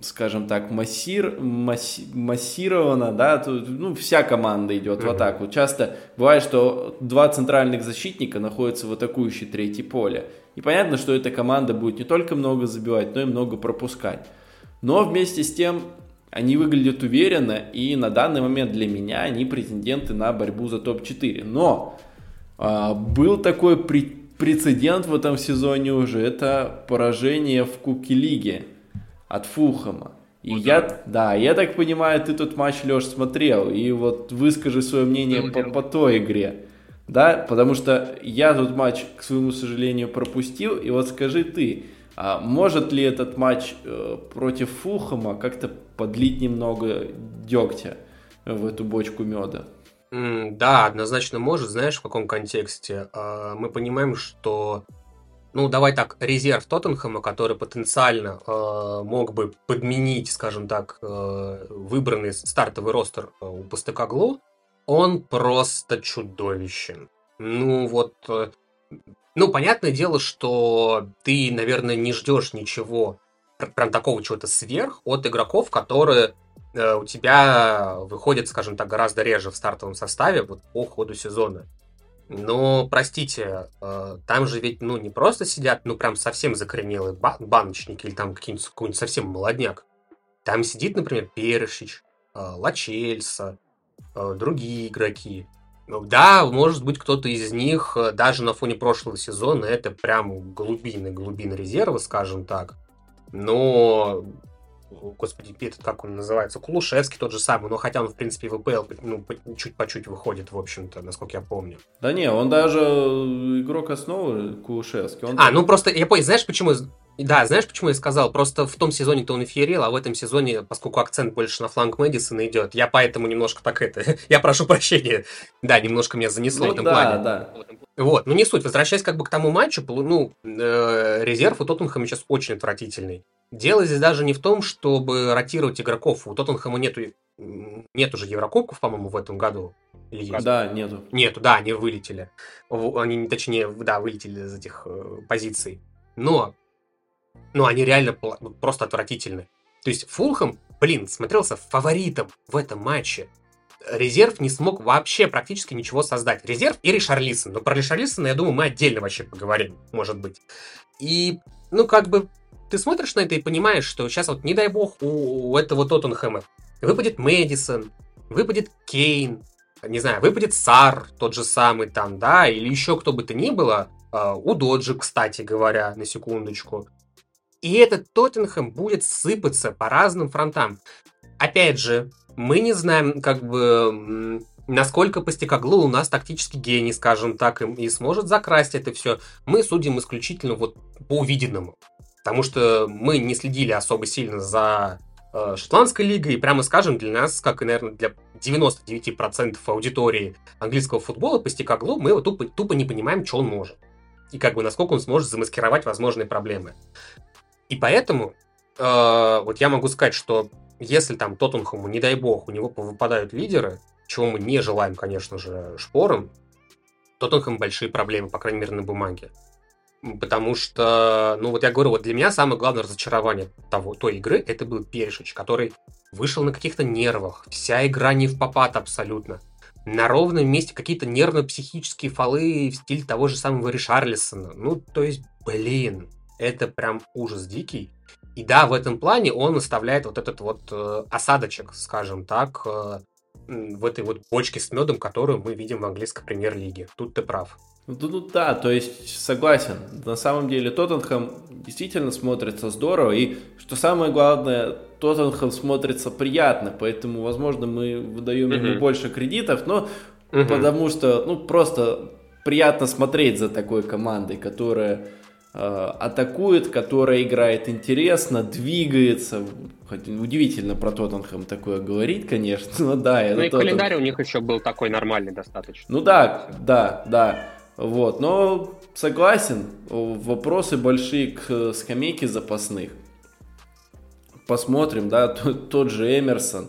Speaker 3: скажем так, массир, масси, массированно, да, тут, ну, вся команда идет mm-hmm. в атаку. Часто бывает, что два центральных защитника находятся в атакующей третьей поле. И понятно, что эта команда будет не только много забивать, но и много пропускать. Но вместе с тем они выглядят уверенно, и на данный момент для меня они претенденты на борьбу за топ-4. Но э, был такой прецедент в этом сезоне уже, это поражение в Кубке Лиги от Фулхэма. И вот я, да. я так понимаю, ты тот матч, Леш, смотрел, и вот выскажи свое мнение по, по той игре. Да, потому что я тот матч, к своему сожалению, пропустил, и вот скажи ты, а может ли этот матч э, против Фулхэма как-то подлить немного дегтя в эту бочку меда?
Speaker 1: Да, однозначно может. Знаешь, в каком контексте? А, мы понимаем, что, ну, давай так, резерв Тоттенхэма, который потенциально э, мог бы подменить, скажем так, э, выбранный стартовый ростер э, у Постекоглу, он просто чудовищен. Ну, вот... Ну, понятное дело, что ты, наверное, не ждешь ничего, прям такого чего-то сверх от игроков, которые Э, у тебя выходит, скажем так, гораздо реже в стартовом составе вот по ходу сезона. Но, простите, э, там же ведь, ну, не просто сидят, ну, прям совсем закоренелые баночники или там какие-нибудь, какой-нибудь совсем молодняк. Там сидит, например, Першич, э, Лачельса, другие игроки. Ну, да, может быть, кто-то из них даже на фоне прошлого сезона это прям глубины, глубины резерва, скажем так. Но господи, этот, как он называется, Кулушевский тот же самый, но хотя он, в принципе, в ВПЛ ну, чуть по чуть выходит, в общем-то, насколько я помню.
Speaker 3: Да не, он даже игрок основы Кулушевский. Он
Speaker 1: а, ну просто, я понял, знаешь, почему да, знаешь, почему я сказал? Просто в том сезоне-то он и феерил, а в этом сезоне, поскольку акцент больше на фланг Мэдисона идет, я поэтому немножко так это... я прошу прощения. Да, немножко меня занесло ну, в этом да, плане. Да. Вот, ну не суть. Возвращаясь как бы к тому матчу, ну, э, резерв у Тоттенхэма сейчас очень отвратительный. Дело здесь даже не в том, чтобы ротировать игроков. У Тоттенхэма нету, нету же Еврокубков, по-моему, в этом году.
Speaker 3: Или есть? Да, нету.
Speaker 1: Нету, да, они вылетели. Они, точнее, да, вылетели из этих э, позиций. Но ну, они реально ну, просто отвратительны. То есть Фулхэм, блин, смотрелся фаворитом в этом матче. Резерв не смог вообще практически ничего создать. Резерв и Ришарлисон. Но про Ришарлисона, я думаю, мы отдельно вообще поговорим, может быть. И, ну, как бы, ты смотришь на это и понимаешь, что сейчас вот, не дай бог, у, у этого Тоттенхэма выпадет Мэдисон, выпадет Кейн, не знаю, выпадет Сар, тот же самый там, да, или еще кто бы то ни было, э, у Доджи, кстати говоря, на секундочку. И этот Тоттенхэм будет сыпаться по разным фронтам. Опять же, мы не знаем, как бы, насколько Постекоглу у нас тактический гений, скажем так, и, и сможет закрасть это все. Мы судим исключительно вот по увиденному. Потому что мы не следили особо сильно за э, шотландской лигой, и прямо скажем, для нас, как и, наверное, для 99% аудитории английского футбола, Постекоглу, мы его тупо, тупо не понимаем, что он может. И как бы насколько он сможет замаскировать возможные проблемы. И поэтому э, вот я могу сказать, что если там Тоттенхэму, не дай бог, у него выпадают лидеры, чего мы не желаем, конечно же, шпором, Тоттенхэм большие проблемы, по крайней мере, на бумаге. Потому что, ну вот я говорю, вот для меня самое главное разочарование того, той игры, это был Перешич, который вышел на каких-то нервах. Вся игра не в попад абсолютно. На ровном месте какие-то нервно-психические фолы в стиле того же самого Ришарлисона. Ну, то есть, блин, это прям ужас дикий. И да, в этом плане он оставляет вот этот вот э, осадочек, скажем так, э, в этой вот бочке с медом, которую мы видим в английской премьер-лиге. Тут ты прав.
Speaker 3: Ну, ну да, то есть согласен. На самом деле Тоттенхэм действительно смотрится здорово. И что самое главное, Тоттенхэм смотрится приятно. Поэтому, возможно, мы выдаем mm-hmm. ему больше кредитов. Но mm-hmm. потому что, ну, просто приятно смотреть за такой командой, которая атакует, которая играет интересно, двигается. Удивительно про Тоттенхэм такое говорить, конечно, но да.
Speaker 1: Ну и Тоттен... календарь у них еще был такой нормальный достаточно.
Speaker 3: Ну да, да, да. Вот, но согласен, вопросы большие к скамейке запасных. Посмотрим, да, тот, тот же Эмерсон,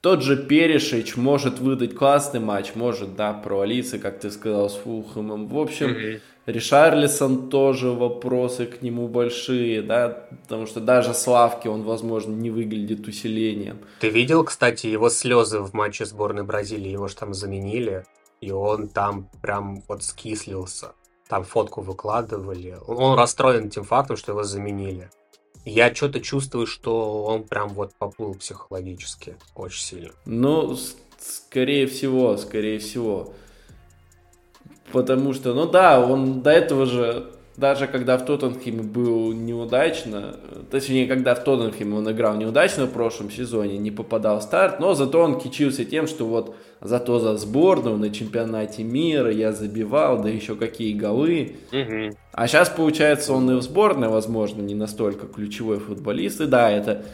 Speaker 3: тот же Перешич может выдать классный матч, может, да, провалиться, как ты сказал, с Фулхэмом. В общем, mm-hmm Ришарлисон тоже вопросы к нему большие, да, потому что даже Славки он, возможно, не выглядит усилением.
Speaker 1: Ты видел, кстати, его слезы в матче сборной Бразилии, его же там заменили, и он там прям вот скислился. Там фотку выкладывали. Он расстроен тем фактом, что его заменили. Я что-то чувствую, что он прям вот поплыл психологически очень сильно.
Speaker 3: Ну, скорее всего, скорее всего. Потому что, ну да, он до этого же, даже когда в Тоттенхеме был неудачно, точнее, когда в Тоттенхеме он играл неудачно в прошлом сезоне, не попадал в старт, но зато он кичился тем, что вот зато за сборную на чемпионате мира я забивал, да еще какие голы. Угу. А сейчас, получается, он и в сборной, возможно, не настолько ключевой футболист. И да, это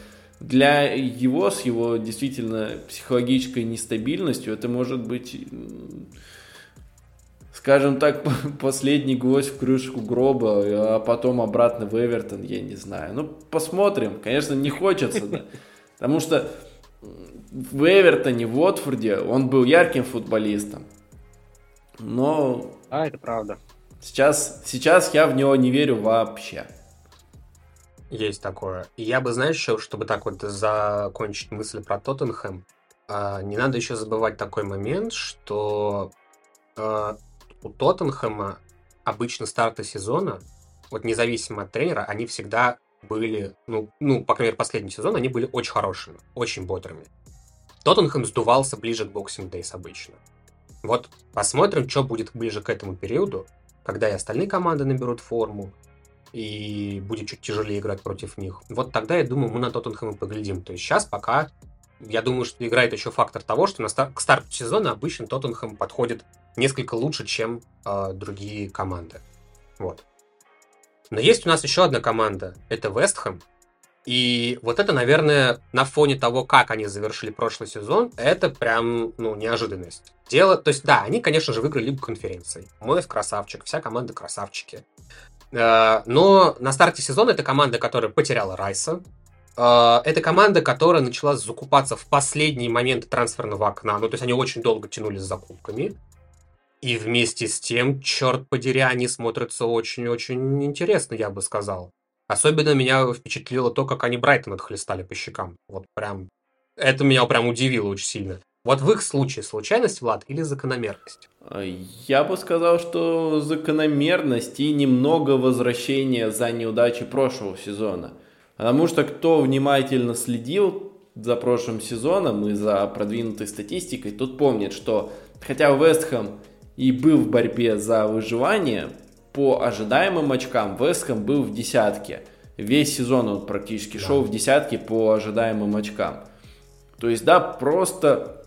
Speaker 3: для его, с его действительно психологической нестабильностью, это может быть скажем так, последний гвоздь в крышку гроба, а потом обратно в Эвертон, я не знаю. Ну, посмотрим. Конечно, не хочется, да. Потому что в Эвертоне, в Уотфорде он был ярким футболистом. Но...
Speaker 1: А, это правда.
Speaker 3: Сейчас, сейчас я в него не верю вообще.
Speaker 1: Есть такое. Я бы, знаешь, еще, чтобы так вот закончить мысль про Тоттенхэм, а, не надо еще забывать такой момент, что а, у Тоттенхэма обычно старты сезона, вот независимо от тренера, они всегда были, ну, ну, по крайней мере, последний сезон, они были очень хорошими, очень бодрыми. Тоттенхэм сдувался ближе к Boxing Days обычно. Вот посмотрим, что будет ближе к этому периоду, когда и остальные команды наберут форму, и будет чуть тяжелее играть против них. Вот тогда, я думаю, мы на Тоттенхэм поглядим. То есть сейчас пока, я думаю, что играет еще фактор того, что на стар- к старту сезона обычно Тоттенхэм подходит несколько лучше, чем э, другие команды. Вот. Но есть у нас еще одна команда, это Вестхэм. И вот это, наверное, на фоне того, как они завершили прошлый сезон, это прям, ну, неожиданность. Дело, то есть, да, они, конечно же, выиграли либо конференции. Моев красавчик, вся команда красавчики. Э, но на старте сезона это команда, которая потеряла Райса. Э, это команда, которая начала закупаться в последний момент трансферного окна. Ну, то есть они очень долго тянули с закупками. И вместе с тем, черт подери, они смотрятся очень-очень интересно, я бы сказал. Особенно меня впечатлило то, как они Брайтон отхлестали по щекам. Вот прям... Это меня прям удивило очень сильно. Вот в их случае случайность, Влад, или закономерность?
Speaker 3: Я бы сказал, что закономерность и немного возвращения за неудачи прошлого сезона. Потому что кто внимательно следил, за прошлым сезоном и за продвинутой статистикой, тот помнит, что хотя Вестхэм и был в борьбе за выживание, по ожидаемым очкам Вестхэм был в десятке. Весь сезон он практически да. шел в десятке по ожидаемым очкам. То есть, да, просто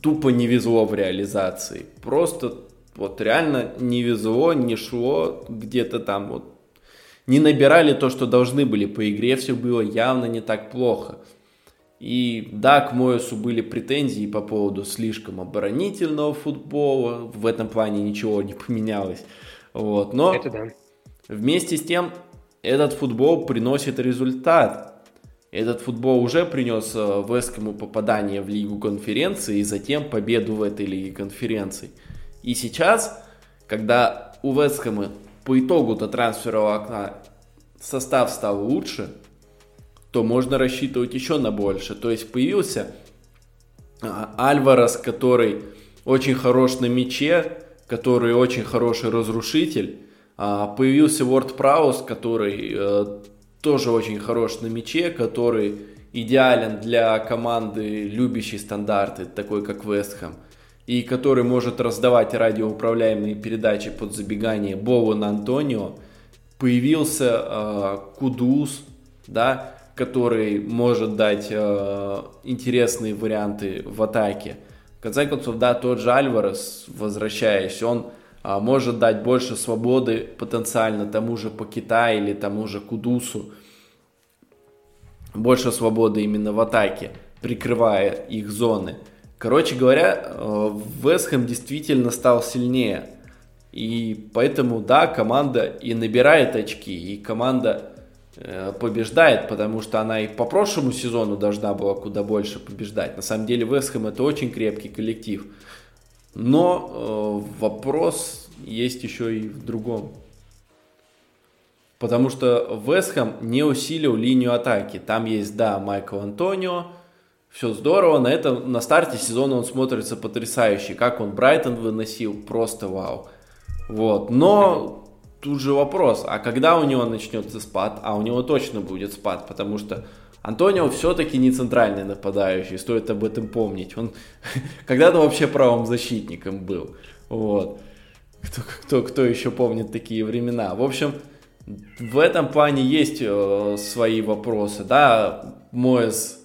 Speaker 3: тупо не везло в реализации. Просто вот реально не везло, не шло где-то там вот. Не набирали то, что должны были по игре, все было явно не так плохо. И да, к Моесу были претензии по поводу слишком оборонительного футбола. В этом плане ничего не поменялось. Вот, но Это да. вместе с тем этот футбол приносит результат. Этот футбол уже принес э, Вескому попадание в Лигу конференции и затем победу в этой Лиге конференции. И сейчас, когда у Вескома по итогу-то трансферного окна состав стал лучше, то можно рассчитывать еще на больше. То есть появился а, Альварес, который очень хорош на мяче, который очень хороший разрушитель. А, появился Ворд Праус, который э, тоже очень хорош на мяче, который идеален для команды, любящей стандарты, такой как Вестхэм, и который может раздавать радиоуправляемые передачи под забегание Боуэна Антонио. Появился э, Кудус, да, который может дать э, интересные варианты в атаке. В конце концов, да, тот же Альварес, возвращаясь, он а, может дать больше свободы потенциально тому же по Китаю или тому же Кудусу. Больше свободы именно в атаке, прикрывая их зоны. Короче говоря, э, Вестхэм действительно стал сильнее. И поэтому, да, команда и набирает очки, и команда Э, побеждает, потому что она и по прошлому сезону должна была куда больше побеждать. На самом деле Вестхэм это очень крепкий коллектив. Но э, вопрос есть еще и в другом. Потому что Вестхэм не усилил линию атаки. Там есть, да, Майкл Антонио. Все здорово. На, этом, на старте сезона он смотрится потрясающе. Как он Брайтон выносил, просто вау. Вот. Но тут же вопрос, а когда у него начнется спад? А у него точно будет спад, потому что Антонио все-таки не центральный нападающий, стоит об этом помнить. Он когда-то вообще правым защитником был. Вот. Кто, кто, кто еще помнит такие времена? В общем, в этом плане есть э, свои вопросы. Да, Моэс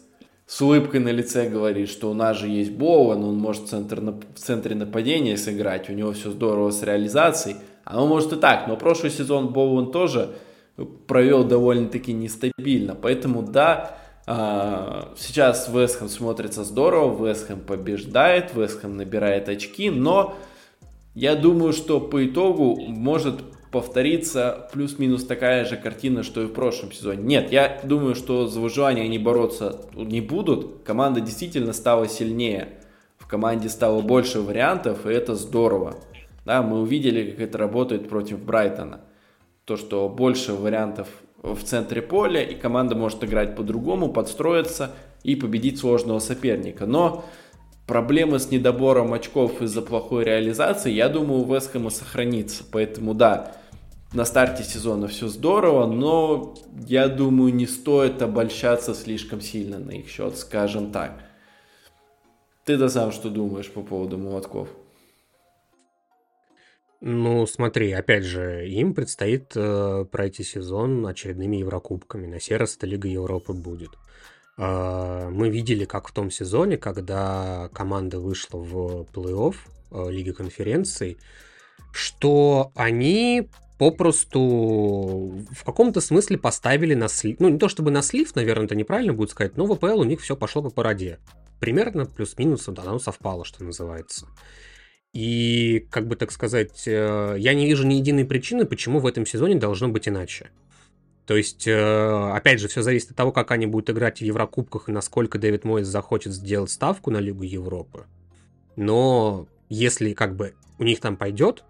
Speaker 3: с улыбкой на лице говорит, что у нас же есть Боуэн, он может центр, в центре нападения сыграть, у него все здорово с реализацией. Оно может и так, но прошлый сезон Боуэн тоже провел довольно-таки нестабильно. Поэтому да, а, сейчас Вестхэм смотрится здорово, Вестхэм побеждает, Вестхэм набирает очки, но я думаю, что по итогу может повториться плюс-минус такая же картина, что и в прошлом сезоне. Нет, я думаю, что за выживание они бороться не будут. Команда действительно стала сильнее. В команде стало больше вариантов, и это здорово. Да, мы увидели, как это работает против Брайтона. То, что больше вариантов в центре поля, и команда может играть по-другому, подстроиться и победить сложного соперника. Но проблемы с недобором очков из-за плохой реализации, я думаю, у Вестхэма сохранится. Поэтому да, на старте сезона все здорово, но я думаю, не стоит обольщаться слишком сильно на их счет, скажем так. Ты-то сам что думаешь по поводу молотков?
Speaker 1: Ну, смотри, опять же, им предстоит э, пройти сезон очередными Еврокубками. На сей раз это Лига Европы будет. Э, мы видели, как в том сезоне, когда команда вышла в плей-офф э, Лиги конференций, что они попросту в каком-то смысле поставили на слив. Ну, не то чтобы на слив, наверное, это неправильно будет сказать, но в АПЛ у них все пошло по параде. Примерно плюс-минус оно совпало, что называется. И, как бы так сказать, э, я не вижу ни единой причины, почему в этом сезоне должно быть иначе. То есть, э, опять же, все зависит от того, как они будут играть в Еврокубках и насколько Дэвид Мойс захочет сделать ставку на Лигу Европы. Но если как бы у них там пойдет,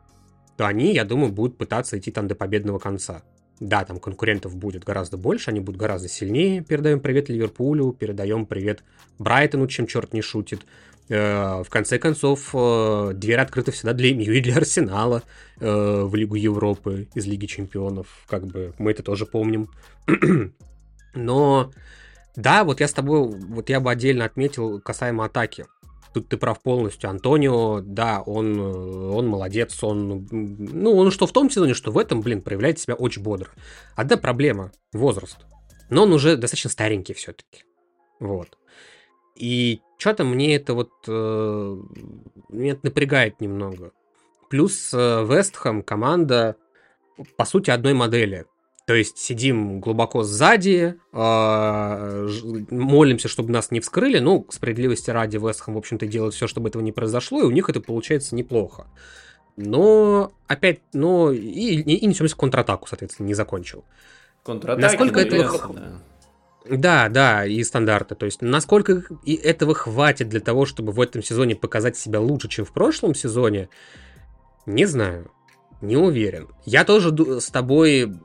Speaker 1: то они, я думаю, будут пытаться идти там до победного конца. Да, там конкурентов будет гораздо больше, они будут гораздо сильнее. Передаем привет Ливерпулю, передаем привет Брайтону, чем черт не шутит. Э, в конце концов, э, дверь открыта всегда для МЮ и для Арсенала э, в Лигу Европы из Лиги Чемпионов. Как бы мы это тоже помним. Но Да, вот я с тобой, вот я бы отдельно отметил касаемо атаки. Тут ты прав полностью. Антонио, да, он, он молодец, он, ну, он что в том сезоне, что в этом, блин, проявляет себя очень бодро. Одна проблема – возраст. Но он уже достаточно старенький все-таки. Вот. И что-то мне это вот э, меня это напрягает немного. Плюс э, Вестхэм команда, по сути, одной модели. То есть сидим глубоко сзади, э, молимся, чтобы нас не вскрыли. Ну, справедливости ради, Вестхэм, в общем-то, делает все, чтобы этого не произошло, и у них это получается неплохо. Но, опять, но и, и, и несемся контратаку, соответственно, не закончил.
Speaker 3: Контратаки,
Speaker 1: Насколько этого... Да. Да, да, и стандарты. То есть, насколько и этого хватит для того, чтобы в этом сезоне показать себя лучше, чем в прошлом сезоне, не знаю. Не уверен. Я тоже с тобой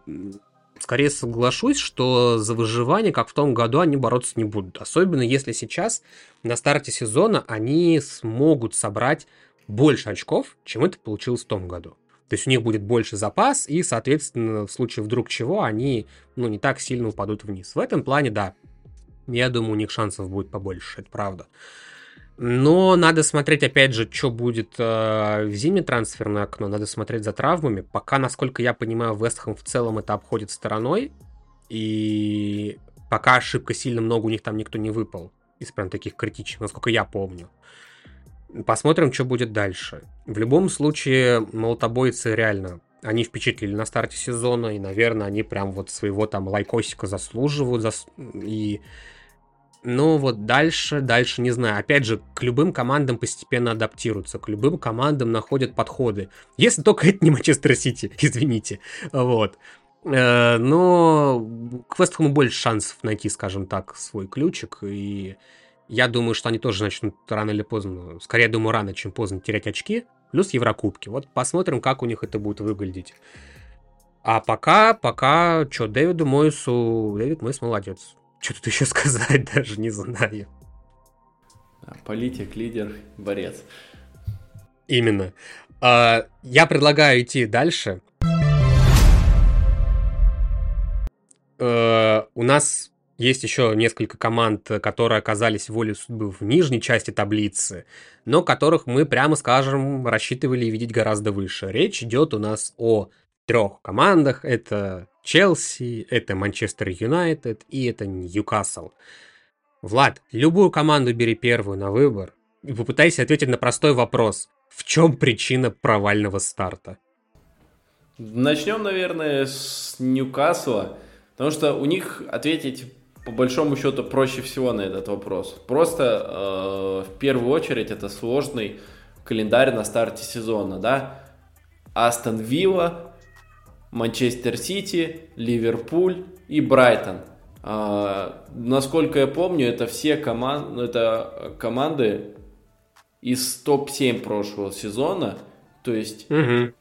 Speaker 1: скорее соглашусь, что за выживание, как в том году, они бороться не будут. Особенно если сейчас, на старте сезона, они смогут собрать больше очков, чем это получилось в том году. То есть у них будет больше запас, и, соответственно, в случае вдруг чего, они ну, не так сильно упадут вниз. В этом плане, да, я думаю, у них шансов будет побольше, это правда. Но надо смотреть, опять же, что будет э, в зимнее трансферное окно, надо смотреть за травмами. Пока, насколько я понимаю, Вестхэм в целом это обходит стороной, и пока ошибка сильно много, у них там никто не выпал из прям таких критичных, насколько я помню. Посмотрим, что будет дальше. В любом случае, молотобойцы реально, они впечатлили на старте сезона, и, наверное, они прям вот своего там лайкосика заслуживают. Зас... И... Ну вот дальше, дальше не знаю. Опять же, к любым командам постепенно адаптируются, к любым командам находят подходы. Если только это не Манчестер Сити, извините. Вот. Э, но к Вестхэму больше шансов найти, скажем так, свой ключик. И я думаю, что они тоже начнут рано или поздно, скорее думаю, рано, чем поздно терять очки, плюс Еврокубки. Вот посмотрим, как у них это будет выглядеть. А пока, пока, что, Дэвиду Мойсу, Дэвид Мойс молодец. Что тут еще сказать, даже не знаю.
Speaker 3: Политик, лидер, борец.
Speaker 1: Именно. А, я предлагаю идти дальше. Uh, у нас есть еще несколько команд, которые оказались волей судьбы в нижней части таблицы, но которых мы, прямо скажем, рассчитывали видеть гораздо выше. Речь идет у нас о трех командах. Это Челси, это Манчестер Юнайтед и это Ньюкасл. Влад, любую команду бери первую на выбор и попытайся ответить на простой вопрос. В чем причина провального старта?
Speaker 3: Начнем, наверное, с Ньюкасла, потому что у них ответить по большому счету проще всего на этот вопрос. Просто э, в первую очередь это сложный календарь на старте сезона, да. Астон Вилла, Манчестер Сити, Ливерпуль и Брайтон. Э, насколько я помню, это все команд, это команды из топ-7 прошлого сезона. То есть, угу.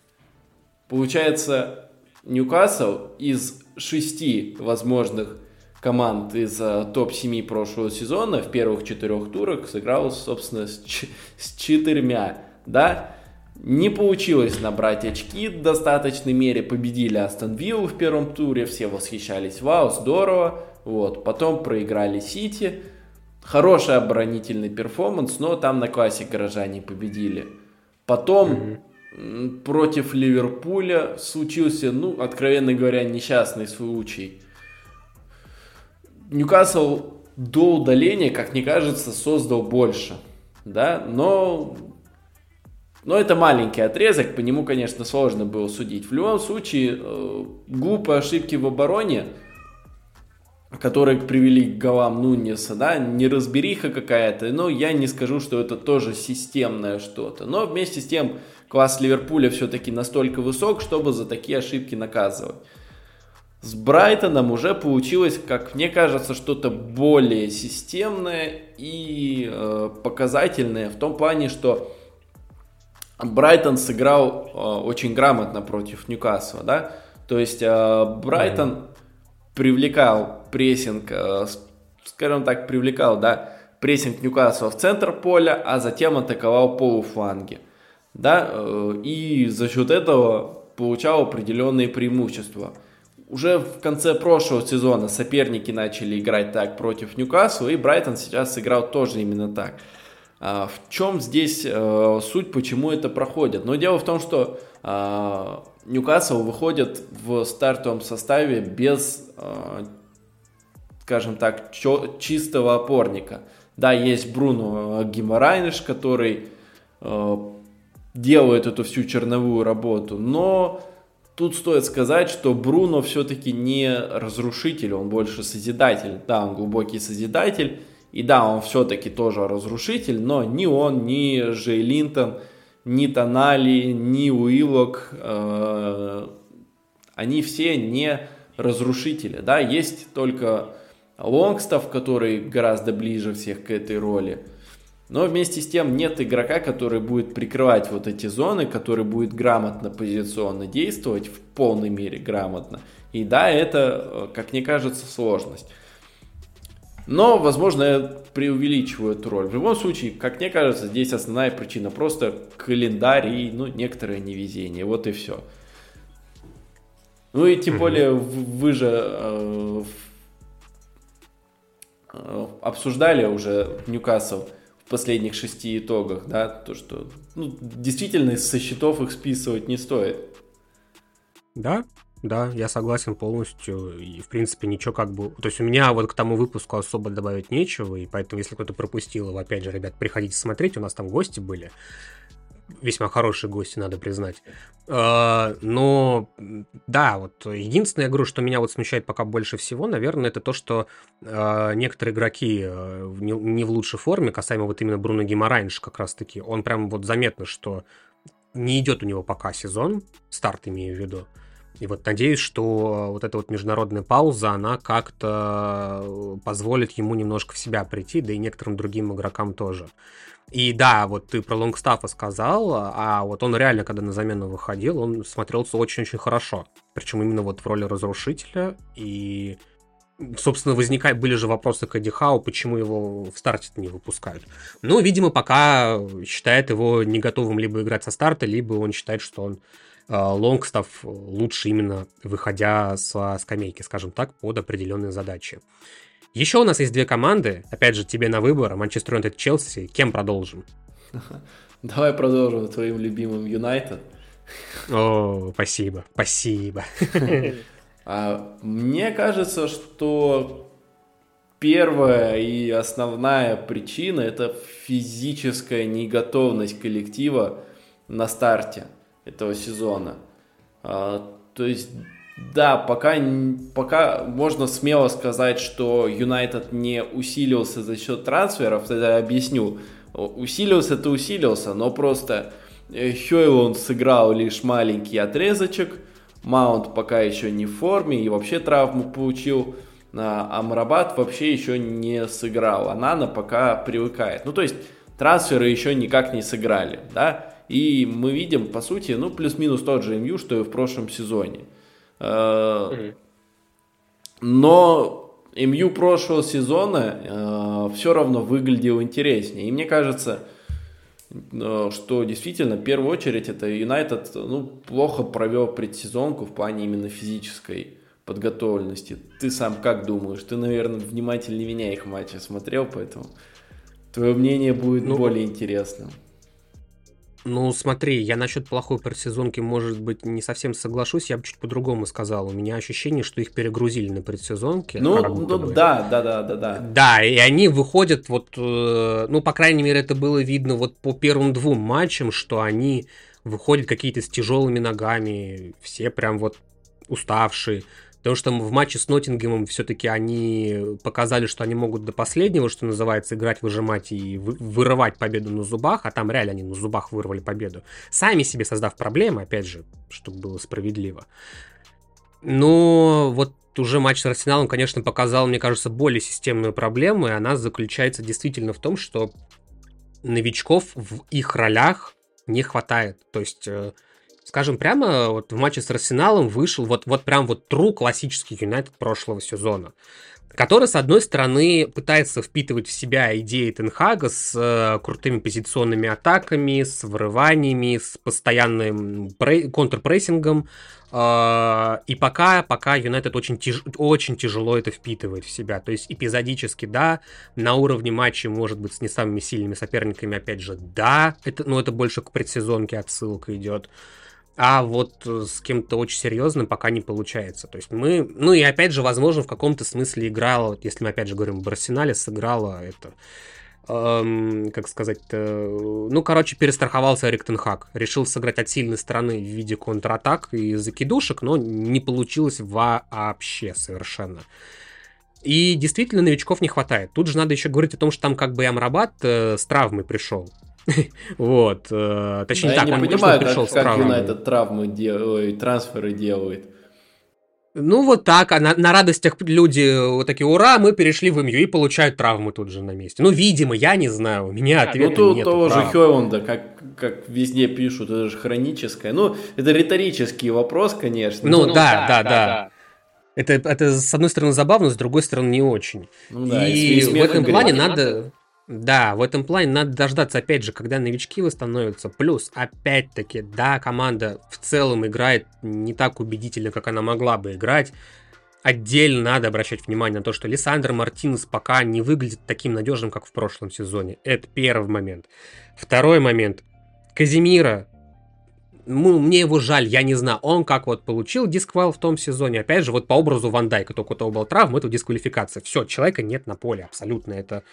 Speaker 3: получается, Ньюкасл из шести возможных команд из э, топ-7 прошлого сезона в первых четырех турах сыграл, собственно, с, с четырьмя, да. Не получилось набрать очки в достаточной мере, победили Астон Виллу в первом туре, все восхищались, вау, здорово, вот, потом проиграли Сити, хороший оборонительный перформанс, но там на классе горожане победили. Потом mm-hmm. против Ливерпуля случился, ну, откровенно говоря, несчастный случай – Ньюкасл до удаления, как мне кажется, создал больше. Да, но, но это маленький отрезок, по нему, конечно, сложно было судить. В любом случае, э, глупые ошибки в обороне, которые привели к голам Нунеса, да, неразбериха какая-то, но я не скажу, что это тоже системное что-то. Но вместе с тем класс Ливерпуля все-таки настолько высок, чтобы за такие ошибки наказывать. С Брайтоном уже получилось, как мне кажется, что-то более системное и э, показательное в том плане, что Брайтон сыграл э, очень грамотно против Ньюкасла, да, то есть э, Брайтон mm-hmm. привлекал прессинг, э, скажем так, привлекал, да, прессинг Ньюкасла в центр поля, а затем атаковал полуфланги, да, э, и за счет этого получал определенные преимущества – уже в конце прошлого сезона соперники начали играть так против Ньюкасла, и Брайтон сейчас сыграл тоже именно так. А, в чем здесь а, суть, почему это проходит? Но дело в том, что а, Ньюкасл выходит в стартовом составе без, а, скажем так, чистого опорника. Да, есть Бруно Гимарайниш, который а, делает эту всю черновую работу, но Тут стоит сказать, что Бруно все-таки не разрушитель, он больше созидатель. Да, он глубокий созидатель, и да, он все-таки тоже разрушитель, но ни он, ни Джей Линтон, ни Тонали, ни Уиллок, э, они все не разрушители. Да, есть только Лонгстов, который гораздо ближе всех к этой роли. Но вместе с тем нет игрока, который будет прикрывать вот эти зоны, который будет грамотно позиционно действовать, в полной мере грамотно. И да, это, э, как мне кажется, сложность. Но, возможно, я преувеличиваю эту роль. В любом случае, как мне кажется, здесь основная причина просто календарь и ну, некоторое невезение. Вот и все. Ну и тем более вы же э, э, обсуждали уже Ньюкасл последних шести итогах, да, то, что ну, действительно со счетов их списывать не стоит.
Speaker 1: Да, да, я согласен полностью. И, в принципе, ничего как бы... То есть у меня вот к тому выпуску особо добавить нечего, и поэтому, если кто-то пропустил его, опять же, ребят, приходите смотреть, у нас там гости были весьма хорошие гости, надо признать. А, но да, вот единственное, я говорю, что меня вот смущает пока больше всего, наверное, это то, что а, некоторые игроки а, не в лучшей форме, касаемо вот именно Бруно Гимарайнш как раз-таки, он прям вот заметно, что не идет у него пока сезон, старт имею в виду. И вот надеюсь, что вот эта вот международная пауза, она как-то позволит ему немножко в себя прийти, да и некоторым другим игрокам тоже. И да, вот ты про Лонгстафа сказал, а вот он реально, когда на замену выходил, он смотрелся очень-очень хорошо. Причем именно вот в роли разрушителя. И, собственно, возникают, были же вопросы к Эдди Хау, почему его в старте не выпускают. Ну, видимо, пока считает его не готовым либо играть со старта, либо он считает, что он э, Лонгстаф лучше именно выходя со скамейки, скажем так, под определенные задачи. Еще у нас есть две команды. Опять же, тебе на выбор. Манчестер Юнайтед, Челси. Кем продолжим?
Speaker 3: Давай продолжим твоим любимым Юнайтед.
Speaker 1: О, спасибо, спасибо.
Speaker 3: А, мне кажется, что первая и основная причина это физическая неготовность коллектива на старте этого сезона. А, то есть да, пока, пока можно смело сказать, что Юнайтед не усилился за счет трансферов, тогда я объясню. Усилился-то усилился, но просто э, Хейлон сыграл лишь маленький отрезочек, Маунт пока еще не в форме и вообще травму получил, а Амрабат вообще еще не сыграл, а Нана пока привыкает. Ну, то есть трансферы еще никак не сыграли, да, и мы видим, по сути, ну, плюс-минус тот же МЮ, что и в прошлом сезоне. Э, но МЮ прошлого сезона э, все равно выглядел интереснее. И мне кажется, э, что действительно, в первую очередь, это Юнайтед ну, плохо провел предсезонку в плане именно физической подготовленности. Ты сам как думаешь? Ты, наверное, внимательнее меня их матчи смотрел, поэтому твое мнение будет ну, более интересным.
Speaker 1: Ну, смотри, я насчет плохой предсезонки, может быть, не совсем соглашусь, я бы чуть по-другому сказал. У меня ощущение, что их перегрузили на предсезонке.
Speaker 3: Ну, ну да, да, да, да, да.
Speaker 1: Да, и они выходят вот, э, ну, по крайней мере, это было видно вот по первым двум матчам, что они выходят какие-то с тяжелыми ногами, все прям вот уставшие. Потому что в матче с Ноттингемом все-таки они показали, что они могут до последнего, что называется, играть, выжимать и вырывать победу на зубах, а там реально они на зубах вырвали победу. Сами себе создав проблемы, опять же, чтобы было справедливо. Но вот уже матч с Арсеналом, конечно, показал, мне кажется, более системную проблему, и она заключается действительно в том, что новичков в их ролях не хватает. То есть э, скажем прямо, вот в матче с Арсеналом вышел вот, вот прям вот true классический Юнайтед прошлого сезона. который, с одной стороны, пытается впитывать в себя идеи Тенхага с э, крутыми позиционными атаками, с врываниями, с постоянным пре- контрпрессингом, э, и пока, пока Юнайтед очень, тяж- очень тяжело это впитывает в себя. То есть эпизодически, да, на уровне матча, может быть, с не самыми сильными соперниками, опять же, да, это, но это больше к предсезонке отсылка идет а вот э, с кем-то очень серьезным пока не получается. То есть мы, ну и опять же, возможно, в каком-то смысле играла, если мы опять же говорим об Арсенале, сыграла это, эм, как сказать, э, ну, короче, перестраховался Эрик Тенхак. Решил сыграть от сильной стороны в виде контратак и закидушек, но не получилось вообще совершенно. И действительно новичков не хватает. Тут же надо еще говорить о том, что там как бы Амрабат э, с травмой пришел. Вот. Э, точнее,
Speaker 3: так, он пришел как, с травмой. Как Юнайтед травмы делает, трансферы делает.
Speaker 1: Ну, вот так, а на, на радостях люди вот такие, ура, мы перешли в МЮ и получают травмы тут же на месте. Ну, видимо, я не знаю, у меня ответа
Speaker 3: ну,
Speaker 1: нет.
Speaker 3: Ну, тоже Хёйонда, как, как везде пишут, это же хроническое. Ну, это риторический вопрос, конечно.
Speaker 1: Ну, ну да, да, да, да. да. Это, это, с одной стороны, забавно, с другой стороны, не очень. Ну, да, и, и в этом плане надо... Да, в этом плане надо дождаться, опять же, когда новички восстановятся. Плюс, опять-таки, да, команда в целом играет не так убедительно, как она могла бы играть. Отдельно надо обращать внимание на то, что Лиссандр Мартинес пока не выглядит таким надежным, как в прошлом сезоне. Это первый момент. Второй момент. Казимира, мне его жаль, я не знаю, он как вот получил дисквал в том сезоне, опять же, вот по образу Ван Дайка, только у того был травм, это дисквалификация. Все, человека нет на поле, абсолютно, это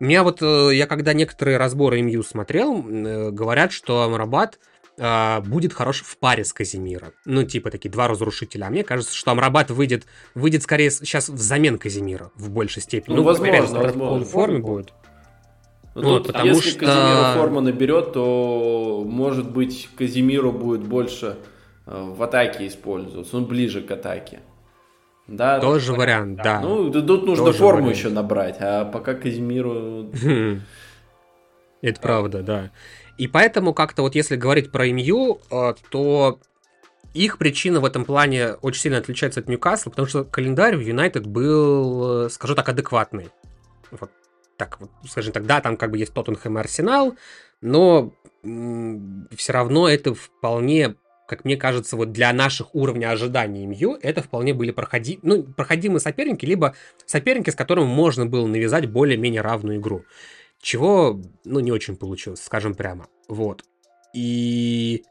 Speaker 1: у меня вот, э, я когда некоторые разборы МЮ смотрел, э, говорят, что Амрабат э, будет хорош в паре с Казимира. Ну, типа такие два разрушителя. А мне кажется, что Амрабат выйдет, выйдет скорее сейчас взамен Казимира в большей степени.
Speaker 3: Ну, ну возможно, опять, возможно.
Speaker 1: В форме будет.
Speaker 3: Ну, вот, тут, потому если что... Казимиру форму наберет, то, может быть, Казимиру будет больше в атаке использоваться. Он ближе к атаке.
Speaker 1: Да, Тоже вариант, да. да.
Speaker 3: Ну, тут нужно Тоже форму вариант. еще набрать, а пока Казимиру...
Speaker 1: Это правда, да. И поэтому как-то вот если говорить про МЮ, э, то их причина в этом плане очень сильно отличается от Ньюкасла, потому что календарь в Юнайтед был, э, скажу так, адекватный. Вот так вот, скажем так, да, там как бы есть Тоттенхэм и Арсенал, но все равно это вполне как мне кажется, вот для наших уровней ожиданий МЮ это вполне были проходи... ну, проходимые соперники, либо соперники, с которыми можно было навязать более-менее равную игру. Чего, ну, не очень получилось, скажем прямо. Вот. И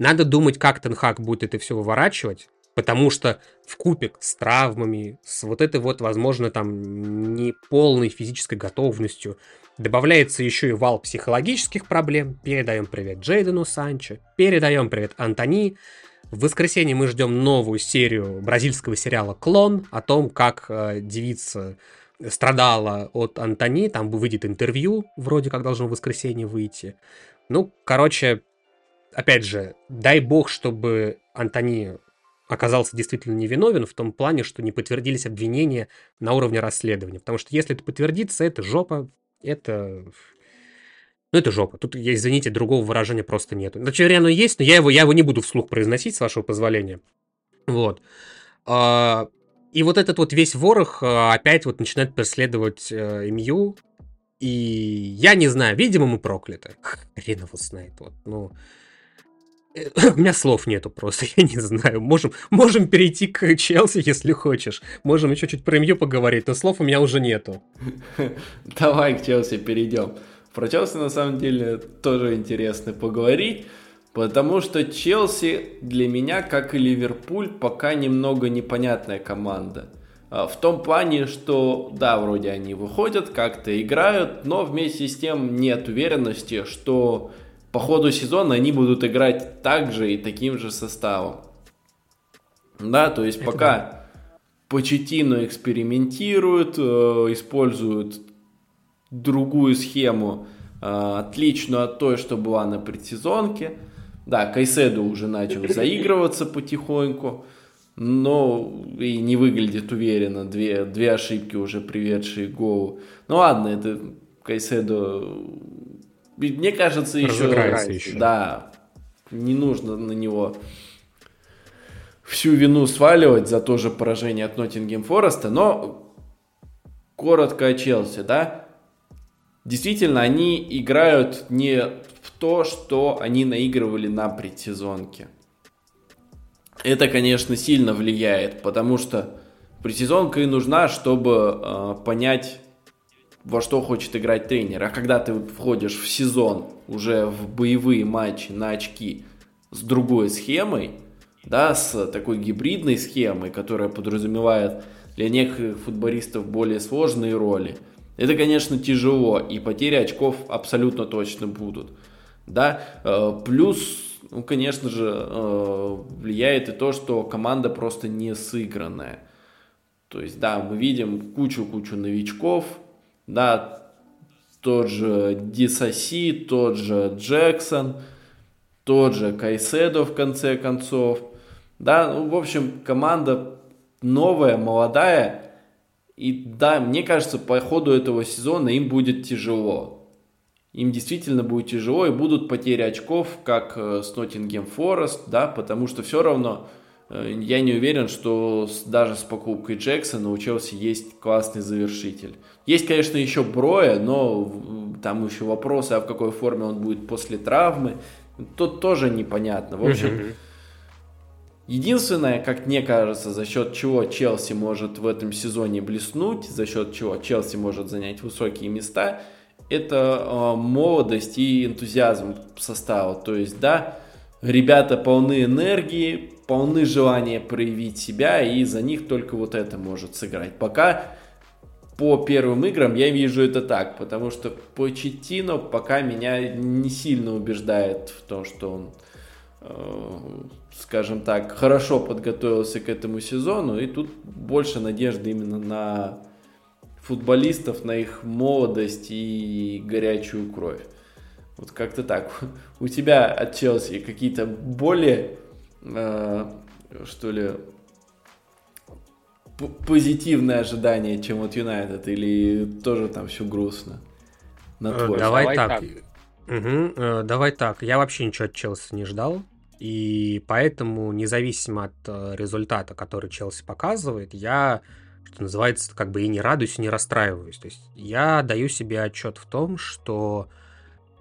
Speaker 1: надо думать, как Тенхак будет это все выворачивать, потому что в купе с травмами, с вот этой вот, возможно, там, неполной физической готовностью, Добавляется еще и вал психологических проблем. Передаем привет Джейдену Санчо. Передаем привет Антони. В воскресенье мы ждем новую серию бразильского сериала «Клон» о том, как э, девица страдала от Антони. Там выйдет интервью, вроде как должно в воскресенье выйти. Ну, короче, опять же, дай бог, чтобы Антони оказался действительно невиновен в том плане, что не подтвердились обвинения на уровне расследования. Потому что если это подтвердится, это жопа это... Ну, это жопа. Тут, извините, другого выражения просто нету. Значит, оно есть, но я его, я его не буду вслух произносить, с вашего позволения. Вот. А, и вот этот вот весь ворох а, опять вот начинает преследовать э, МЮ. И я не знаю, видимо, мы прокляты. Хрен его знает. Вот, ну... У меня слов нету просто, я не знаю. Можем, можем перейти к Челси, если хочешь. Можем еще чуть про МЮ поговорить, но слов у меня уже нету.
Speaker 3: Давай к Челси перейдем. Про Челси на самом деле тоже интересно поговорить, потому что Челси для меня, как и Ливерпуль, пока немного непонятная команда. А, в том плане, что да, вроде они выходят, как-то играют, но вместе с тем нет уверенности, что по ходу сезона они будут играть так же и таким же составом. Да, то есть Это пока да. Почетину экспериментируют, э, используют другую схему, э, отличную от той, что была на предсезонке. Да, Кайседу уже начал заигрываться потихоньку, но и не выглядит уверенно. Две, две ошибки уже приведшие к голу. Ну ладно, это Кайседу мне кажется, еще, еще. Да, не нужно на него всю вину сваливать за то же поражение от Ноттингем Фореста, но коротко о Челси, да, действительно, они играют не в то, что они наигрывали на предсезонке. Это, конечно, сильно влияет, потому что предсезонка и нужна, чтобы э, понять, во что хочет играть тренер. А когда ты входишь в сезон уже в боевые матчи на очки с другой схемой, да, с такой гибридной схемой, которая подразумевает для некоторых футболистов более сложные роли, это, конечно, тяжело, и потери очков абсолютно точно будут. Да, э, плюс, ну, конечно же, э, влияет и то, что команда просто не сыгранная. То есть, да, мы видим кучу-кучу новичков, да, тот же Дисаси, тот же Джексон, тот же Кайседо в конце концов. Да, ну, в общем, команда новая, молодая. И да, мне кажется, по ходу этого сезона им будет тяжело. Им действительно будет тяжело и будут потери очков, как э, с Ноттингем Форест, да, потому что все равно э, я не уверен, что даже с покупкой Джексона у Челси есть классный завершитель. Есть, конечно, еще Броя, но там еще вопросы, а в какой форме он будет после травмы. Тут тоже непонятно. В общем, единственное, как мне кажется, за счет чего Челси может в этом сезоне блеснуть, за счет чего Челси может занять высокие места, это э, молодость и энтузиазм состава. То есть, да, ребята полны энергии, полны желания проявить себя, и за них только вот это может сыграть. Пока по первым играм я вижу это так, потому что Почетино пока меня не сильно убеждает в том, что он, э, скажем так, хорошо подготовился к этому сезону, и тут больше надежды именно на футболистов, на их молодость и горячую кровь. Вот как-то так. У тебя от Челси какие-то более, э, что ли, позитивное ожидание, чем от Юнайтед, или тоже там все грустно?
Speaker 1: На твой давай, давай так. так. Угу, давай так. Я вообще ничего от Челси не ждал. И поэтому, независимо от э, результата, который Челси показывает, я, что называется, как бы и не радуюсь, и не расстраиваюсь. То есть я даю себе отчет в том, что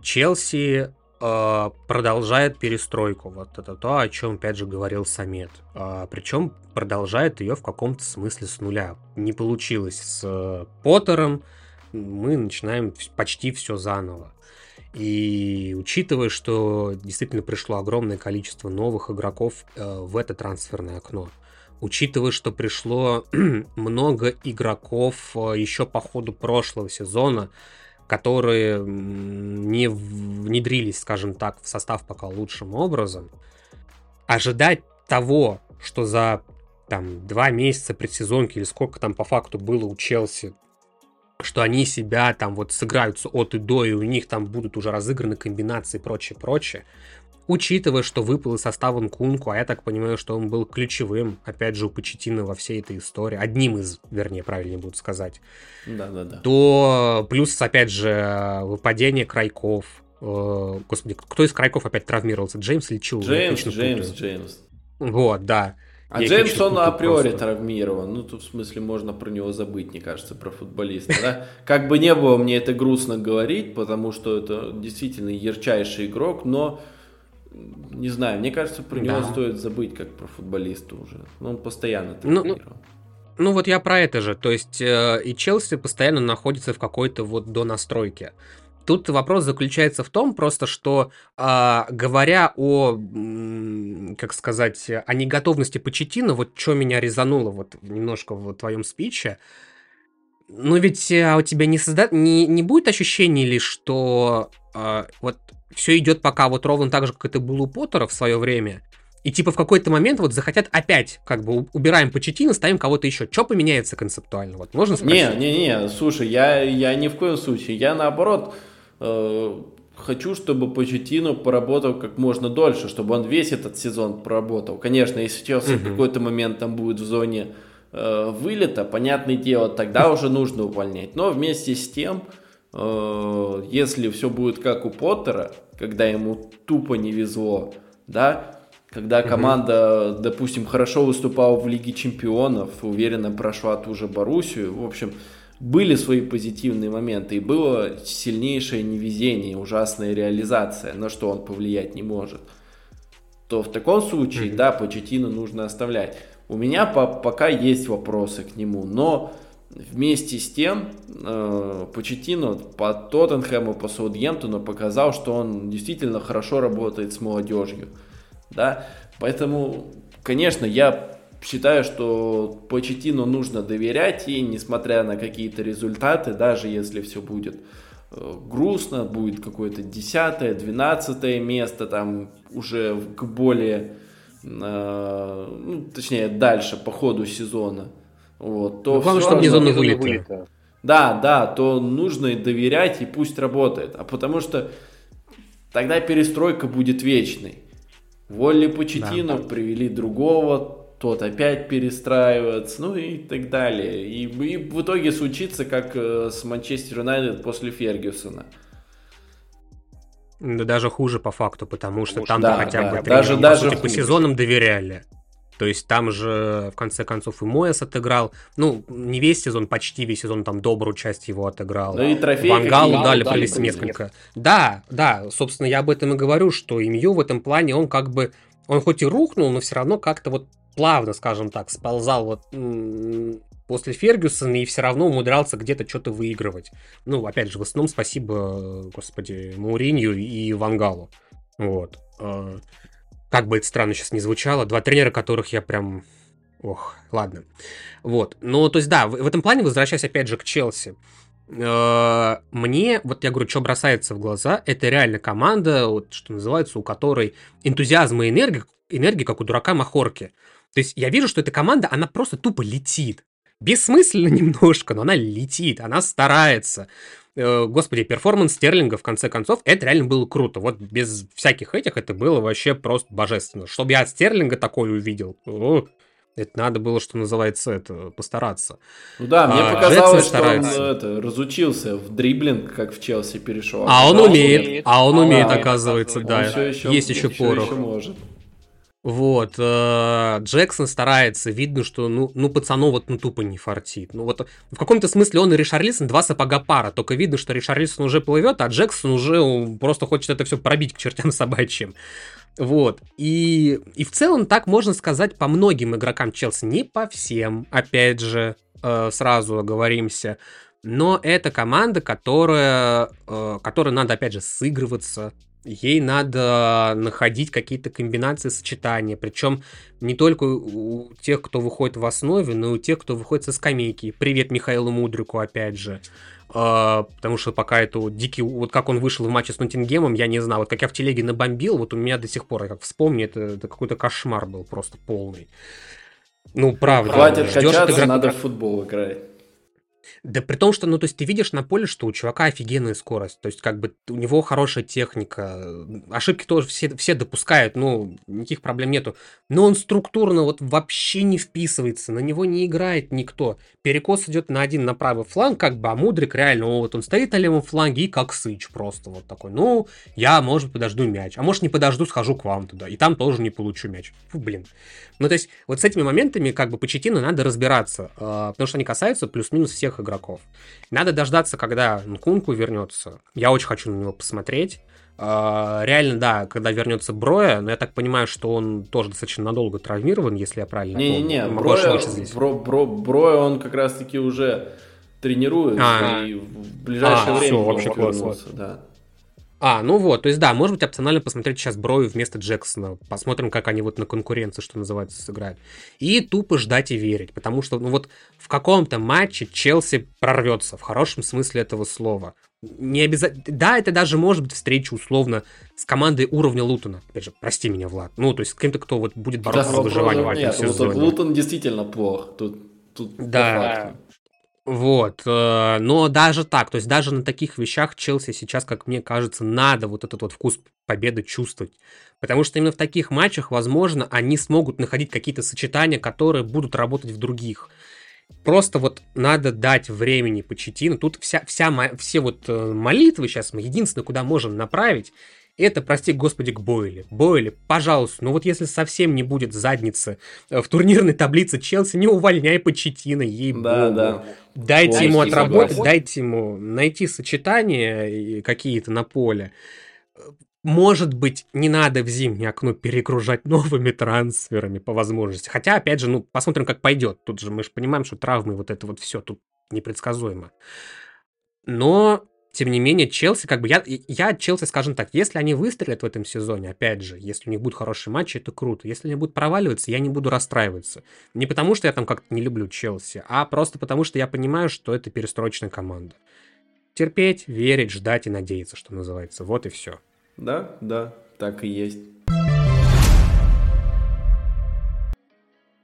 Speaker 1: Челси э, продолжает перестройку. Вот это то, о чем, опять же, говорил Самет. Э, причем продолжает ее в каком-то смысле с нуля. Не получилось с э, Поттером, мы начинаем почти все заново. И учитывая, что действительно пришло огромное количество новых игроков э, в это трансферное окно, учитывая, что пришло много игроков э, еще по ходу прошлого сезона, которые не внедрились, скажем так, в состав пока лучшим образом, ожидать того, что за там два месяца предсезонки или сколько там по факту было у Челси, что они себя там вот сыграются от и до, и у них там будут уже разыграны комбинации и прочее, прочее, учитывая, что выпал из состава Нкунку, а я так понимаю, что он был ключевым, опять же, у Почетина во всей этой истории, одним из, вернее, правильнее буду сказать,
Speaker 3: да-да-да.
Speaker 1: то плюс, опять же, выпадение Крайков, э, господи, кто из Крайков опять травмировался? Джеймс или Чил?
Speaker 3: Джеймс, Джеймс, Джеймс.
Speaker 1: Вот, да.
Speaker 3: А Я Джеймс, он априори просто. травмирован. Ну, тут в смысле можно про него забыть, мне кажется, про футболиста. Да? Как бы не было, мне это грустно говорить, потому что это действительно ярчайший игрок, но не знаю, мне кажется, про него да. стоит забыть как про футболиста уже. Ну, он постоянно
Speaker 1: ну, ну, ну вот я про это же. То есть э, и Челси постоянно находится в какой-то вот до настройки. Тут вопрос заключается в том просто, что э, говоря о, как сказать, о неготовности Почетина, вот что меня резануло вот немножко в твоем спиче, ну ведь а у тебя не, созда... не, не будет ощущения ли, что э, вот все идет пока вот ровно так же, как это было у Поттера в свое время, и типа в какой-то момент вот захотят опять, как бы убираем Почетина, ставим кого-то еще. Что поменяется концептуально? Вот можно
Speaker 3: спросить? Не, не, не, слушай, я, я ни в коем случае. Я наоборот э, хочу, чтобы Почетину поработал как можно дольше, чтобы он весь этот сезон проработал. Конечно, если Челси угу. в какой-то момент там будет в зоне э, вылета, понятное дело, тогда уже нужно увольнять. Но вместе с тем Э, если все будет как у Поттера, когда ему тупо не везло, да, когда команда, угу. допустим, хорошо выступала в Лиге Чемпионов, уверенно прошла ту же Боруссию, в общем, были свои позитивные моменты, и было сильнейшее невезение, ужасная реализация, на что он повлиять не может, то в таком случае, mm-hmm. да, Почетину нужно оставлять. У меня по пока есть вопросы к нему, но вместе с тем э, Почетину по Тоттенхэму, по Саутгемптону показал, что он действительно хорошо работает с молодежью. Да? Поэтому, конечно, я считаю, что Почетину нужно доверять, и несмотря на какие-то результаты, даже если все будет э, грустно, будет какое-то десятое, двенадцатое место, там уже к более, э, ну, точнее, дальше по ходу сезона, вот, то
Speaker 1: ну, главное, чтобы не зона вылета.
Speaker 3: Да, да, то нужно доверять и пусть работает. А потому что тогда перестройка будет вечной. Волли Почетину да. привели другого, тот опять перестраивается, ну и так далее. И, и в итоге случится, как э, с Манчестер Юнайтед после Фергюсона.
Speaker 1: Да даже хуже по факту, потому что там
Speaker 3: да,
Speaker 1: хотя
Speaker 3: да,
Speaker 1: бы
Speaker 3: даже, тренерам, даже
Speaker 1: по, сути, по сезонам доверяли. То есть там же, в конце концов, и Моэс отыграл. Ну, не весь сезон, почти весь сезон, там добрую часть его отыграл.
Speaker 3: Ну и трофеи
Speaker 1: Вангалу дали, дали несколько. Да, да, собственно, я об этом и говорю, что Имью в этом плане, он как бы, он хоть и рухнул, но все равно как-то вот плавно, скажем так, сползал вот после Фергюсона и все равно умудрялся где-то что-то выигрывать. Ну, опять же, в основном спасибо, господи, Мауринью и Вангалу. Вот. Как бы это странно сейчас не звучало, два тренера, которых я прям... Ох, ладно. Вот. Ну, то есть, да, в, в этом плане, возвращаясь опять же к Челси, а, мне, вот я говорю, что бросается в глаза, это реально команда, вот, что называется, у которой энтузиазм и энергия, энергия как у дурака Махорки. То есть я вижу, что эта команда, она просто тупо летит. Бессмысленно немножко, но она летит, она старается. Э, господи, перформанс Стерлинга, в конце концов, это реально было круто. Вот без всяких этих это было вообще просто божественно. Чтобы я от Стерлинга такое увидел, о, это надо было, что называется, это постараться.
Speaker 3: Ну да, мне а, показалось, что он это, разучился в дриблинг, как в Челси перешел.
Speaker 1: А он да, умеет, а он умеет, а, оказывается, да. Еще, Есть еще, еще порох.
Speaker 3: Еще может.
Speaker 1: Вот, э, Джексон старается, видно, что, ну, ну, пацану вот, ну, тупо не фартит. Ну, вот, в каком-то смысле он и Ришарлисон два сапога пара, только видно, что Ришарлисон уже плывет, а Джексон уже просто хочет это все пробить к чертям собачьим. Вот, и, и в целом так можно сказать по многим игрокам Челси, не по всем, опять же, э, сразу оговоримся, но это команда, которая, э, которой надо, опять же, сыгрываться, ей надо находить какие-то комбинации сочетания, причем не только у тех, кто выходит в основе, но и у тех, кто выходит со скамейки. Привет Михаилу Мудрику, опять же. Uh, потому что пока это вот дикий, вот как он вышел в матче с Ноттингемом, я не знаю, вот как я в телеге набомбил, вот у меня до сих пор, я как вспомню, это, это какой-то кошмар был просто полный. Ну, правда.
Speaker 3: Хватит качаться, игра... надо в футбол играть.
Speaker 1: Да при том, что, ну, то есть ты видишь на поле, что у чувака офигенная скорость, то есть как бы у него хорошая техника, ошибки тоже все, все допускают, ну, никаких проблем нету, но он структурно вот вообще не вписывается, на него не играет никто. Перекос идет на один на правый фланг, как бы, а Мудрик реально, вот он стоит на левом фланге и как сыч просто вот такой, ну, я, может, подожду мяч, а может, не подожду, схожу к вам туда, и там тоже не получу мяч. Фу, блин. Ну, то есть вот с этими моментами, как бы, по Четину надо разбираться, а, потому что они касаются плюс-минус всех игроков. Надо дождаться, когда Нкунку вернется. Я очень хочу на него посмотреть. Uh, реально, да, когда вернется Броя, но я так понимаю, что он тоже достаточно надолго травмирован, если я правильно
Speaker 3: не, помню. Не-не-не, Броя, Бро, Бро, Броя он как раз-таки уже тренируется, а, и в ближайшее а, время все, вообще вернуться, да.
Speaker 1: А, ну вот, то есть да, может быть опционально посмотреть сейчас Брою вместо Джексона. Посмотрим, как они вот на конкуренции, что называется, сыграют. И тупо ждать и верить, потому что, ну вот, в каком-то матче Челси прорвется, в хорошем смысле этого слова. Не обязательно... Да, это даже может быть встреча условно с командой уровня Лутона. Опять же, прости меня, Влад. Ну, то есть с кем-то, кто вот будет бороться да, за выживание в этом
Speaker 3: сезоне. Лутон действительно плох. Тут, тут
Speaker 1: да. Вот, э, но даже так, то есть даже на таких вещах Челси сейчас, как мне кажется, надо вот этот вот вкус победы чувствовать. Потому что именно в таких матчах, возможно, они смогут находить какие-то сочетания, которые будут работать в других. Просто вот надо дать времени Почетину. Тут вся, вся, все вот э, молитвы сейчас мы единственное, куда можем направить, Это, прости господи, к Бойли. Бойли, пожалуйста, ну вот если совсем не будет задницы в турнирной таблице Челси, не увольняй Почетина, ей
Speaker 3: Да, да.
Speaker 1: Дайте Полностью ему отработать, согласен. дайте ему найти сочетания какие-то на поле. Может быть, не надо в зимнее окно перегружать новыми трансферами по возможности. Хотя, опять же, ну, посмотрим, как пойдет. Тут же мы же понимаем, что травмы, вот это вот все тут непредсказуемо. Но, тем не менее, Челси, как бы я, я Челси, скажем так, если они выстрелят в этом сезоне, опять же, если у них будут хорошие матчи, это круто. Если они будут проваливаться, я не буду расстраиваться. Не потому, что я там как-то не люблю Челси, а просто потому, что я понимаю, что это перестроечная команда. Терпеть, верить, ждать и надеяться, что называется. Вот и все.
Speaker 3: Да, да, так и есть.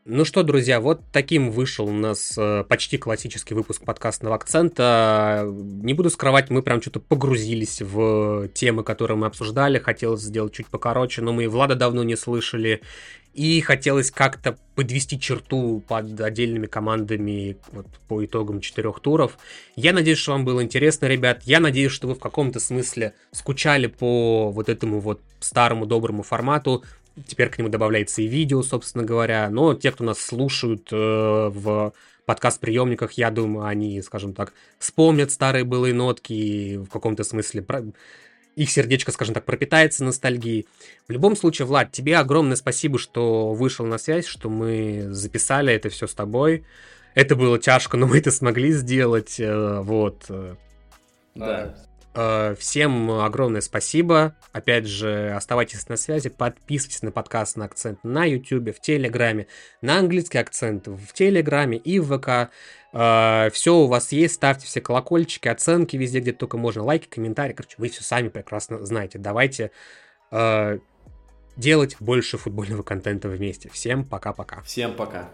Speaker 1: Ну что, друзья, вот таким вышел у нас э, почти классический выпуск подкастного акцента. Не буду скрывать, мы прям что-то погрузились в темы, которые мы обсуждали. Хотелось сделать чуть покороче, но мы и Влада давно не слышали. И хотелось как-то подвести черту под отдельными командами вот, по итогам четырех туров. Я надеюсь, что вам было интересно, ребят. Я надеюсь, что вы в каком-то смысле скучали по вот этому вот старому доброму формату. Теперь к нему добавляется и видео, собственно говоря. Но те, кто нас слушают э, в подкаст-приемниках, я думаю, они, скажем так, вспомнят старые былые нотки и в каком-то смысле их сердечко, скажем так, пропитается ностальгией. В любом случае, Влад, тебе огромное спасибо, что вышел на связь, что мы записали это все с тобой. Это было тяжко, но мы это смогли сделать. Э, вот.
Speaker 3: Да.
Speaker 1: Э, всем огромное спасибо. Опять же, оставайтесь на связи, подписывайтесь на подкаст на акцент на YouTube, в Телеграме, на английский акцент в Телеграме и в ВК. Uh, все у вас есть, ставьте все колокольчики, оценки везде, где только можно, лайки, комментарии. Короче, вы все сами прекрасно знаете. Давайте uh, делать больше футбольного контента вместе. Всем пока-пока.
Speaker 3: Всем пока.